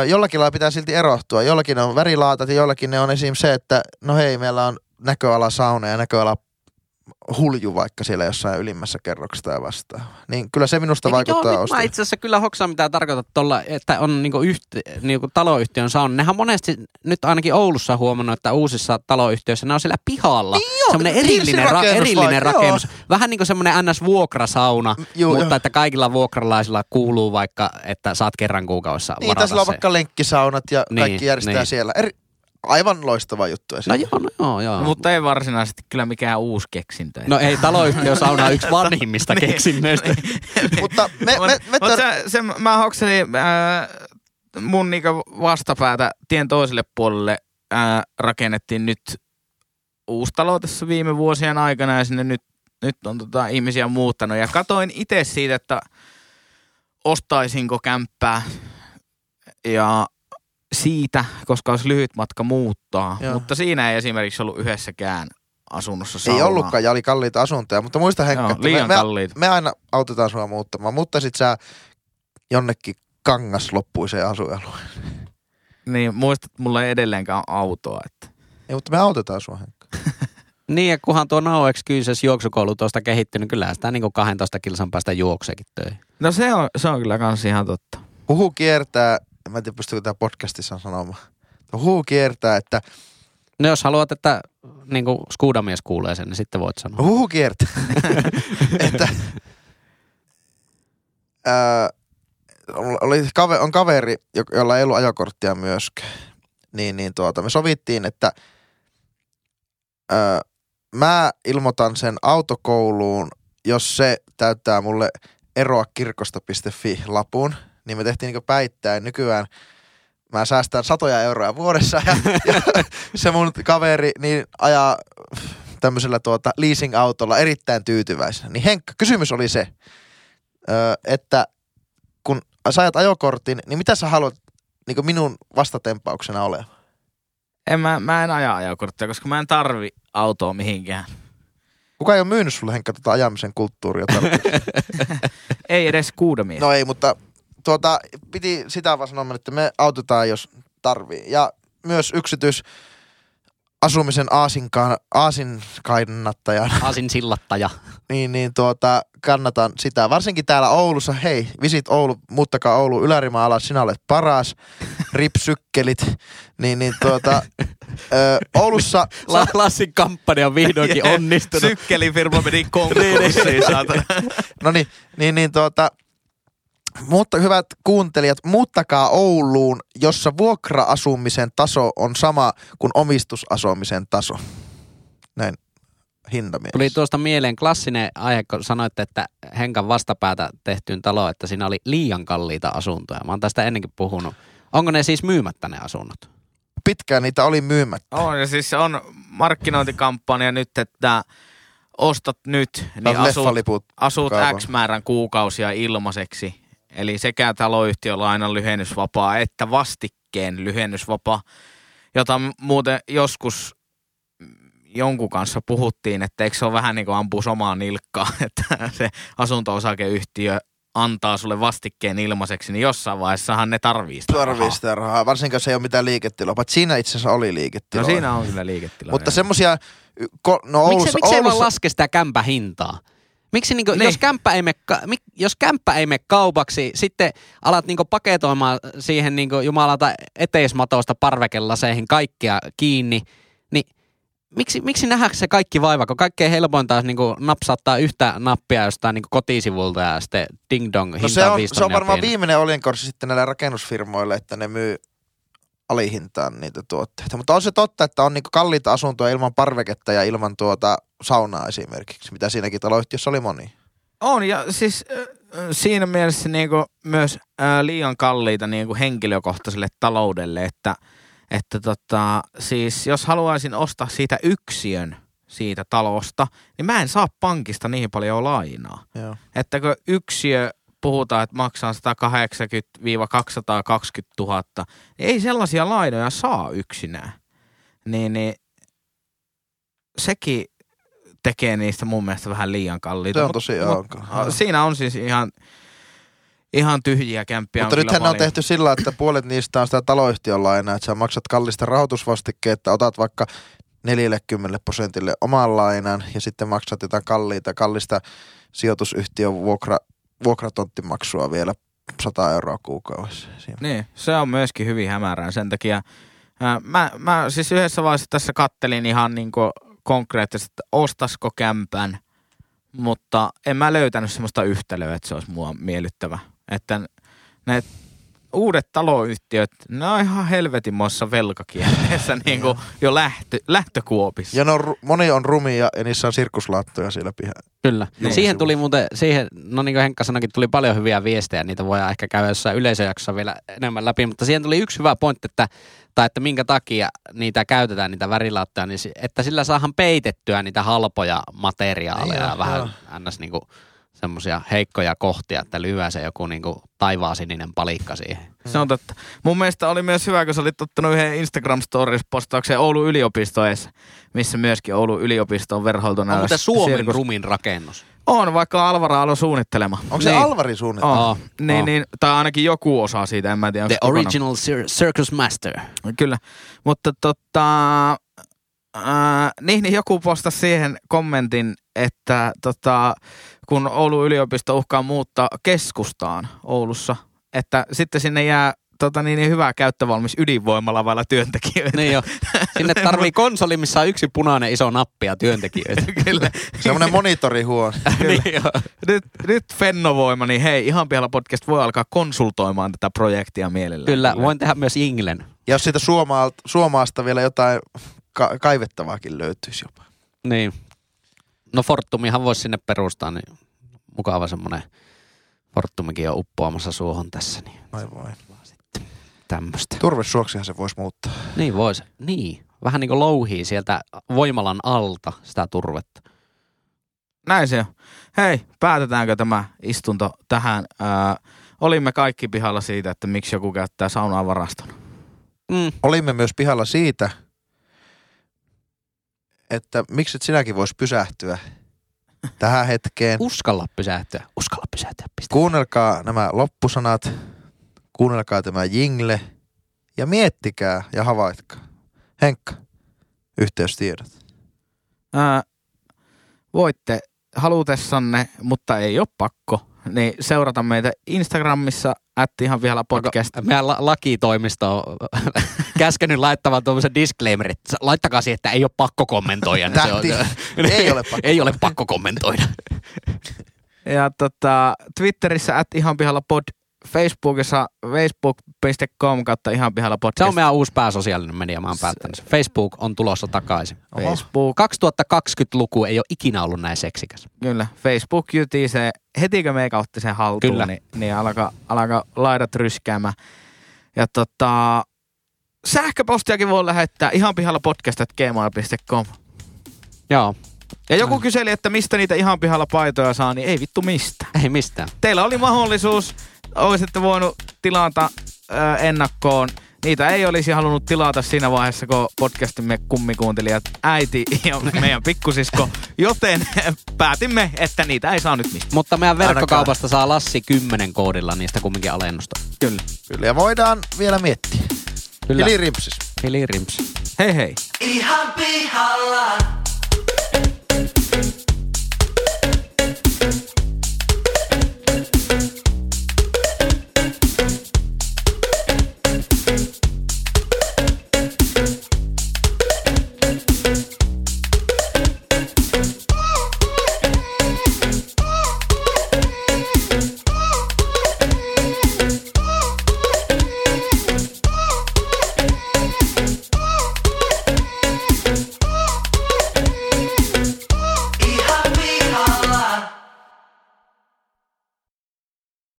Ö, jollakin lailla pitää silti erottua. Jollakin ne on värilaatat ja jollakin ne on esim. se, että no hei, meillä on näköala sauna ja näköala hulju vaikka siellä jossain ylimmässä kerroksessa tai vastaava. Niin kyllä se minusta Eikö vaikuttaa joo, mä itse asiassa kyllä hoksaan mitä tarkoitat tuolla, että on niinku yhte, niinku taloyhtiön sauna. Nehän on monesti nyt ainakin Oulussa huomannut, että uusissa taloyhtiöissä ne on siellä pihalla. Niin joo, semmoinen erillinen, ra- erillinen rakennus. Vähän niin kuin semmoinen NS-vuokrasauna, Juu, mutta joo. että kaikilla vuokralaisilla kuuluu vaikka, että saat kerran kuukaudessa Niin, varata tässä on vaikka lenkkisaunat ja Niin, kaikki järjestää niin. siellä. Eri, aivan loistava juttu. No joo, no joo, joo. no, mutta ei varsinaisesti kyllä mikään uusi keksintö. No ei, taloyhtiösauna on yksi vanhimmista [laughs] Niin. keksinnöistä. [laughs] Mutta me, me, me, Mutta me se, se, mä hokselin äh, mun niinku vastapäätä tien toiselle puolelle äh, rakennettiin nyt uusi talo tässä viime vuosien aikana ja sinne nyt, nyt on tota, ihmisiä muuttanut. Ja katoin itse siitä, että ostaisinko kämppää ja siitä, koska olisi lyhyt matka muuttaa. Joo. Mutta siinä ei esimerkiksi ollut yhdessäkään asunnossa ei saunaa. ollutkaan ja oli kalliita asuntoja. Mutta muista Henkka, Joo, me, liian me, kalliita. me aina autetaan sua muuttamaan. Mutta sit sä jonnekin kangas loppuiseen asuinalueen. Niin, muistat, että mulla ei edelleenkään ole autoa. Että. Ei, mutta me autetaan sua Henkka. [laughs] Niin, ja kunhan tuo Now Excuses juoksukoulu tuosta kehittynyt, kyllä sitä niin kuin 12 kilsan päästä juokseekin töihin. No se on, se on kyllä kans ihan totta. Huhu kiertää, mä en tiedä pystyykö tämä podcastissa sanomaan. Huhu kiertää, että No jos haluat, että niin kuin skuudamies kuulee sen, niin sitten voit sanoa. Huhu kiertää. [laughs] että ää, oli, kave, on kaveri, jo- jolla ei ollut ajokorttia myöskään. Niin, niin tuota, me sovittiin, että ää, mä ilmoitan sen autokouluun, jos se täyttää mulle eroa kirkosta.fi lapun. Niin me tehtiin niin päittäin. Nykyään mä säästän satoja euroja vuodessa ja, ja [laughs] se mun kaveri niin ajaa tämmöisellä tuota leasing-autolla erittäin tyytyväisenä. Niin Henkka, kysymys oli se, että kun sä ajat ajokortin, niin mitä sä haluat niin minun vastatempauksena olevan? En mä, mä en aja ajokorttia, koska mä en tarvi autoa mihinkään. Kuka ei ole myynyt sulle Henkka tota ajamisen kulttuuria? [laughs] Ei edes kuudamies. No ei, mutta tuota, piti sitä vaan sanoa, että me autetaan, jos tarvii. Ja myös yksityis asumisen aasinkaan, aasin kannattajana, Aasin sillattaja. [laughs] niin, niin tuota, kannatan sitä. Varsinkin täällä Oulussa, hei, visit Oulu, muuttakaa Oulu Ylärimaa alas, sinä olet paras, [laughs] ripsykkelit, niin, niin tuota, ö, Oulussa, [laughs] La- Lassin kampanja on vihdoinkin onnistunut. Sykkelifirma meni konkurssiin, saatana. no niin, niin, niin tuota, mutta hyvät kuuntelijat, muuttakaa Ouluun, jossa vuokra-asumisen taso on sama kuin omistusasumisen taso. Näin hintamielessä. Tuli tuosta mieleen klassinen aihe, kun sanoitte, että Henkan vastapäätä tehtyyn taloon, että siinä oli liian kalliita asuntoja. Mä oon tästä ennenkin puhunut. Onko ne siis myymättä ne asunnot? Pitkään niitä oli myymättä. On, ja siis on markkinointikampanja nyt, että ostat nyt, niin asut, asut. X määrän kuukausia ilmaiseksi. Eli sekä taloyhtiölainan lyhennysvapaa että vastikkeen lyhennysvapaa, jota muuten joskus jonkun kanssa puhuttiin, että eikö se ole vähän niin kuin ampuu omaa nilkkaa, [laughs] että se asunto-osakeyhtiö antaa sulle vastikkeen ilmaiseksi, niin jossain vaiheessahan ne tarvii sitä Tarvii rahaa. sitä rahaa, varsinkin jos ei ole mitään liiketiloa. Paitsi siinä itse asiassa oli No liiketiloa. siinä on kyllä liiketila. Mutta ko, no Miksi, Oulussa, miksi ei vaan Oulussa, laske sitä kämpän hintaa? Miksi niinku, Niin. jos, kämppä ei me, mik- jos kämppä ei mene kaupaksi, sitten alat niinku paketoimaan siihen niinku jumalata eteismatosta parvekelaseihin kaikkea kiinni, niin miksi, miksi nähdäänkö se kaikki vaiva, kun kaikkein helpointa olisi niinku napsauttaa yhtä nappia jostain niinku kotisivulta ja sitten ding dong hinta no se on, se on varmaan pieni. viimeinen oljenkorsi sitten näille rakennusfirmoille, että ne myy alihintaan niitä tuotteita. Mutta on se totta, että on niinku kalliita asuntoja ilman parveketta ja ilman tuota saunaa esimerkiksi, mitä siinäkin taloyhtiössä oli moni. On, ja siis äh, siinä mielessä niinku myös äh, liian kalliita niinku henkilökohtaiselle taloudelle, että, että tota, siis jos haluaisin ostaa siitä yksiön siitä talosta, niin mä en saa pankista niin paljon lainaa. Joo. Että kun yksiö puhutaan, että maksaa 180-220 000, niin ei sellaisia lainoja saa yksinään. Niin, niin sekin tekee niistä mun mielestä vähän liian kalliita. Se on tosi mut-. Siinä on siis ihan, ihan tyhjiä kämppiä. Mutta nythän ne on tehty sillä, että puolet niistä on sitä taloyhtiön lainaa, että sä maksat kallista rahoitusvastikkeetta, otat vaikka 40 prosentille oman lainan ja sitten maksat jotain kalliita, kallista sijoitusyhtiön vuokra, vuokratonttimaksua vielä 100 euroa kuukaudessa. Siinä. Niin, se on myöskin hyvin hämärää. Sen takia ää, mä, mä siis yhdessä vaiheessa tässä kattelin ihan niin konkreettisesti, että ostasko kämpän, mutta en mä löytänyt semmoista yhtälöä, että se olisi mua miellyttävä. Että ne uudet taloyhtiöt, ne on ihan helvetinmoissa velkakierteessä [laughs] niin kuin jo lähtö, lähtökuopissa. Ja ne on, moni on rumia ja niissä on sirkuslaattoja siellä pihalla. Kyllä. Niin. Siihen tuli muuten, siihen, no niin kuin Henkka sanoikin, tuli paljon hyviä viestejä. Niitä voidaan ehkä käydä jossain yleisöjaksossa vielä enemmän läpi. Mutta siihen tuli yksi hyvä pointti, että, tai että minkä takia niitä käytetään, niitä värilaattoja, niin että sillä saahan peitettyä niitä halpoja materiaaleja Niin, ja vähän joo. ns. Niinku semmoisia heikkoja kohtia, että lyhyä se joku niinku taivaasininen palikka siihen. Se on totta. Mun mielestä oli myös hyvä, kun sä olit ottanut yhden Instagram Stories postaukseen Oulun yliopistoessa, missä myöskin Oulun yliopisto on verhoiltu On näillä muuten Suomen sirkus- rumin rakennus. On, vaikka Alvara Alo suunnittelema. Onko se niin. Alvari suunnitelma? On. Oh, Niin, oh. niin, tai ainakin joku osa siitä, en mä tiedä. The onko original cir- circus master. Kyllä, mutta tota, ää, niin, niin joku postasi siihen kommentin, että tota, kun Oulun yliopisto uhkaa muuttaa keskustaan Oulussa, että sitten sinne jää tota niin, niin hyvä käyttövalmis ydinvoimalla vailla työntekijöitä. Niin jo. [laughs] Sinne tarvii konsoli, missä on yksi punainen iso nappi ja työntekijöitä. [laughs] Kyllä. Semmoinen monitorihuone. [laughs] niin jo. Nyt, nyt Fennovoima, niin hei, ihan pihalla podcast voi alkaa konsultoimaan tätä projektia mielellään. Kyllä, voin tehdä myös jinglen. Ja jos siitä Suomaalta, Suomaasta vielä jotain ka- kaivettavaakin löytyisi jopa. Niin. No Fortumihan voisi sinne perustaa, niin mukava semmoinen Fortumikin on uppoamassa suohon tässä, niin Vai voi. tämmöistä. Turvesuoksihan se voisi muuttaa. Niin voisi. Niin. Vähän niin kuin louhii sieltä voimalan alta sitä turvetta. Näin se on. Hei, päätetäänkö tämä istunto tähän? Ää, olimme kaikki pihalla siitä, että miksi joku käyttää saunaa varastona. Mm. Olimme myös pihalla siitä, että miksi et sinäkin voisi pysähtyä tähän hetkeen. Uskalla pysähtyä. Uskalla pysähtyä. Pistä. Kuunnelkaa nämä loppusanat, kuunnelkaa tämä jingle ja miettikää ja havaitkaa. Henkka, yhteystiedot. Ää, voitte halutessanne, mutta ei ole pakko, niin seurata meitä Instagramissa, at ihan vielä podcast. Meidän la- lakitoimisto on [laughs] käskenyt laittamaan tuommoisen disclaimerin, että laittakaa siihen, että ei ole pakko kommentoida. niin se on-. [laughs] Ei ole pakko. ei ole pakko kommentoida. Ja tota, Twitterissä at ihan pihalla pod, Facebookissa facebook.com kautta ihan pihalla podcast. Se on meidän uusi pääsosiaalinen media, mä oon päättänyt. Facebook on tulossa takaisin. Oho. Facebook, 2020-luku ei ole ikinä ollut näin seksikäs. kyllä. Facebook jytii se, hetikö meikä otti sen haltuun, Kyllä. niin, niin alkaa, alkaa laidat ryskäämään. Ja tota, sähköpostiakin voi lähettää ihan pihalla podcast.gmail.com. Joo, Ja joku kyseli, että mistä niitä ihan pihalla paitoja saa, niin ei vittu mistä. ei mistään. Teillä oli mahdollisuus, olisitte voinut tilata ö, ennakkoon. Niitä ei olisi halunnut tilata siinä vaiheessa, kun podcastimme kummikuuntelijat äiti ja meidän pikkusisko, joten päätimme, että niitä ei saa nyt mistään. Mutta meidän verkkokaupasta saa Lassi 10 koodilla niistä kumminkin alennusta. Kyllä. Kyllä, ja voidaan vielä miettiä. Kyllä. Eli rimpsis. Eli rims. Hei hei. Ihan pihalla.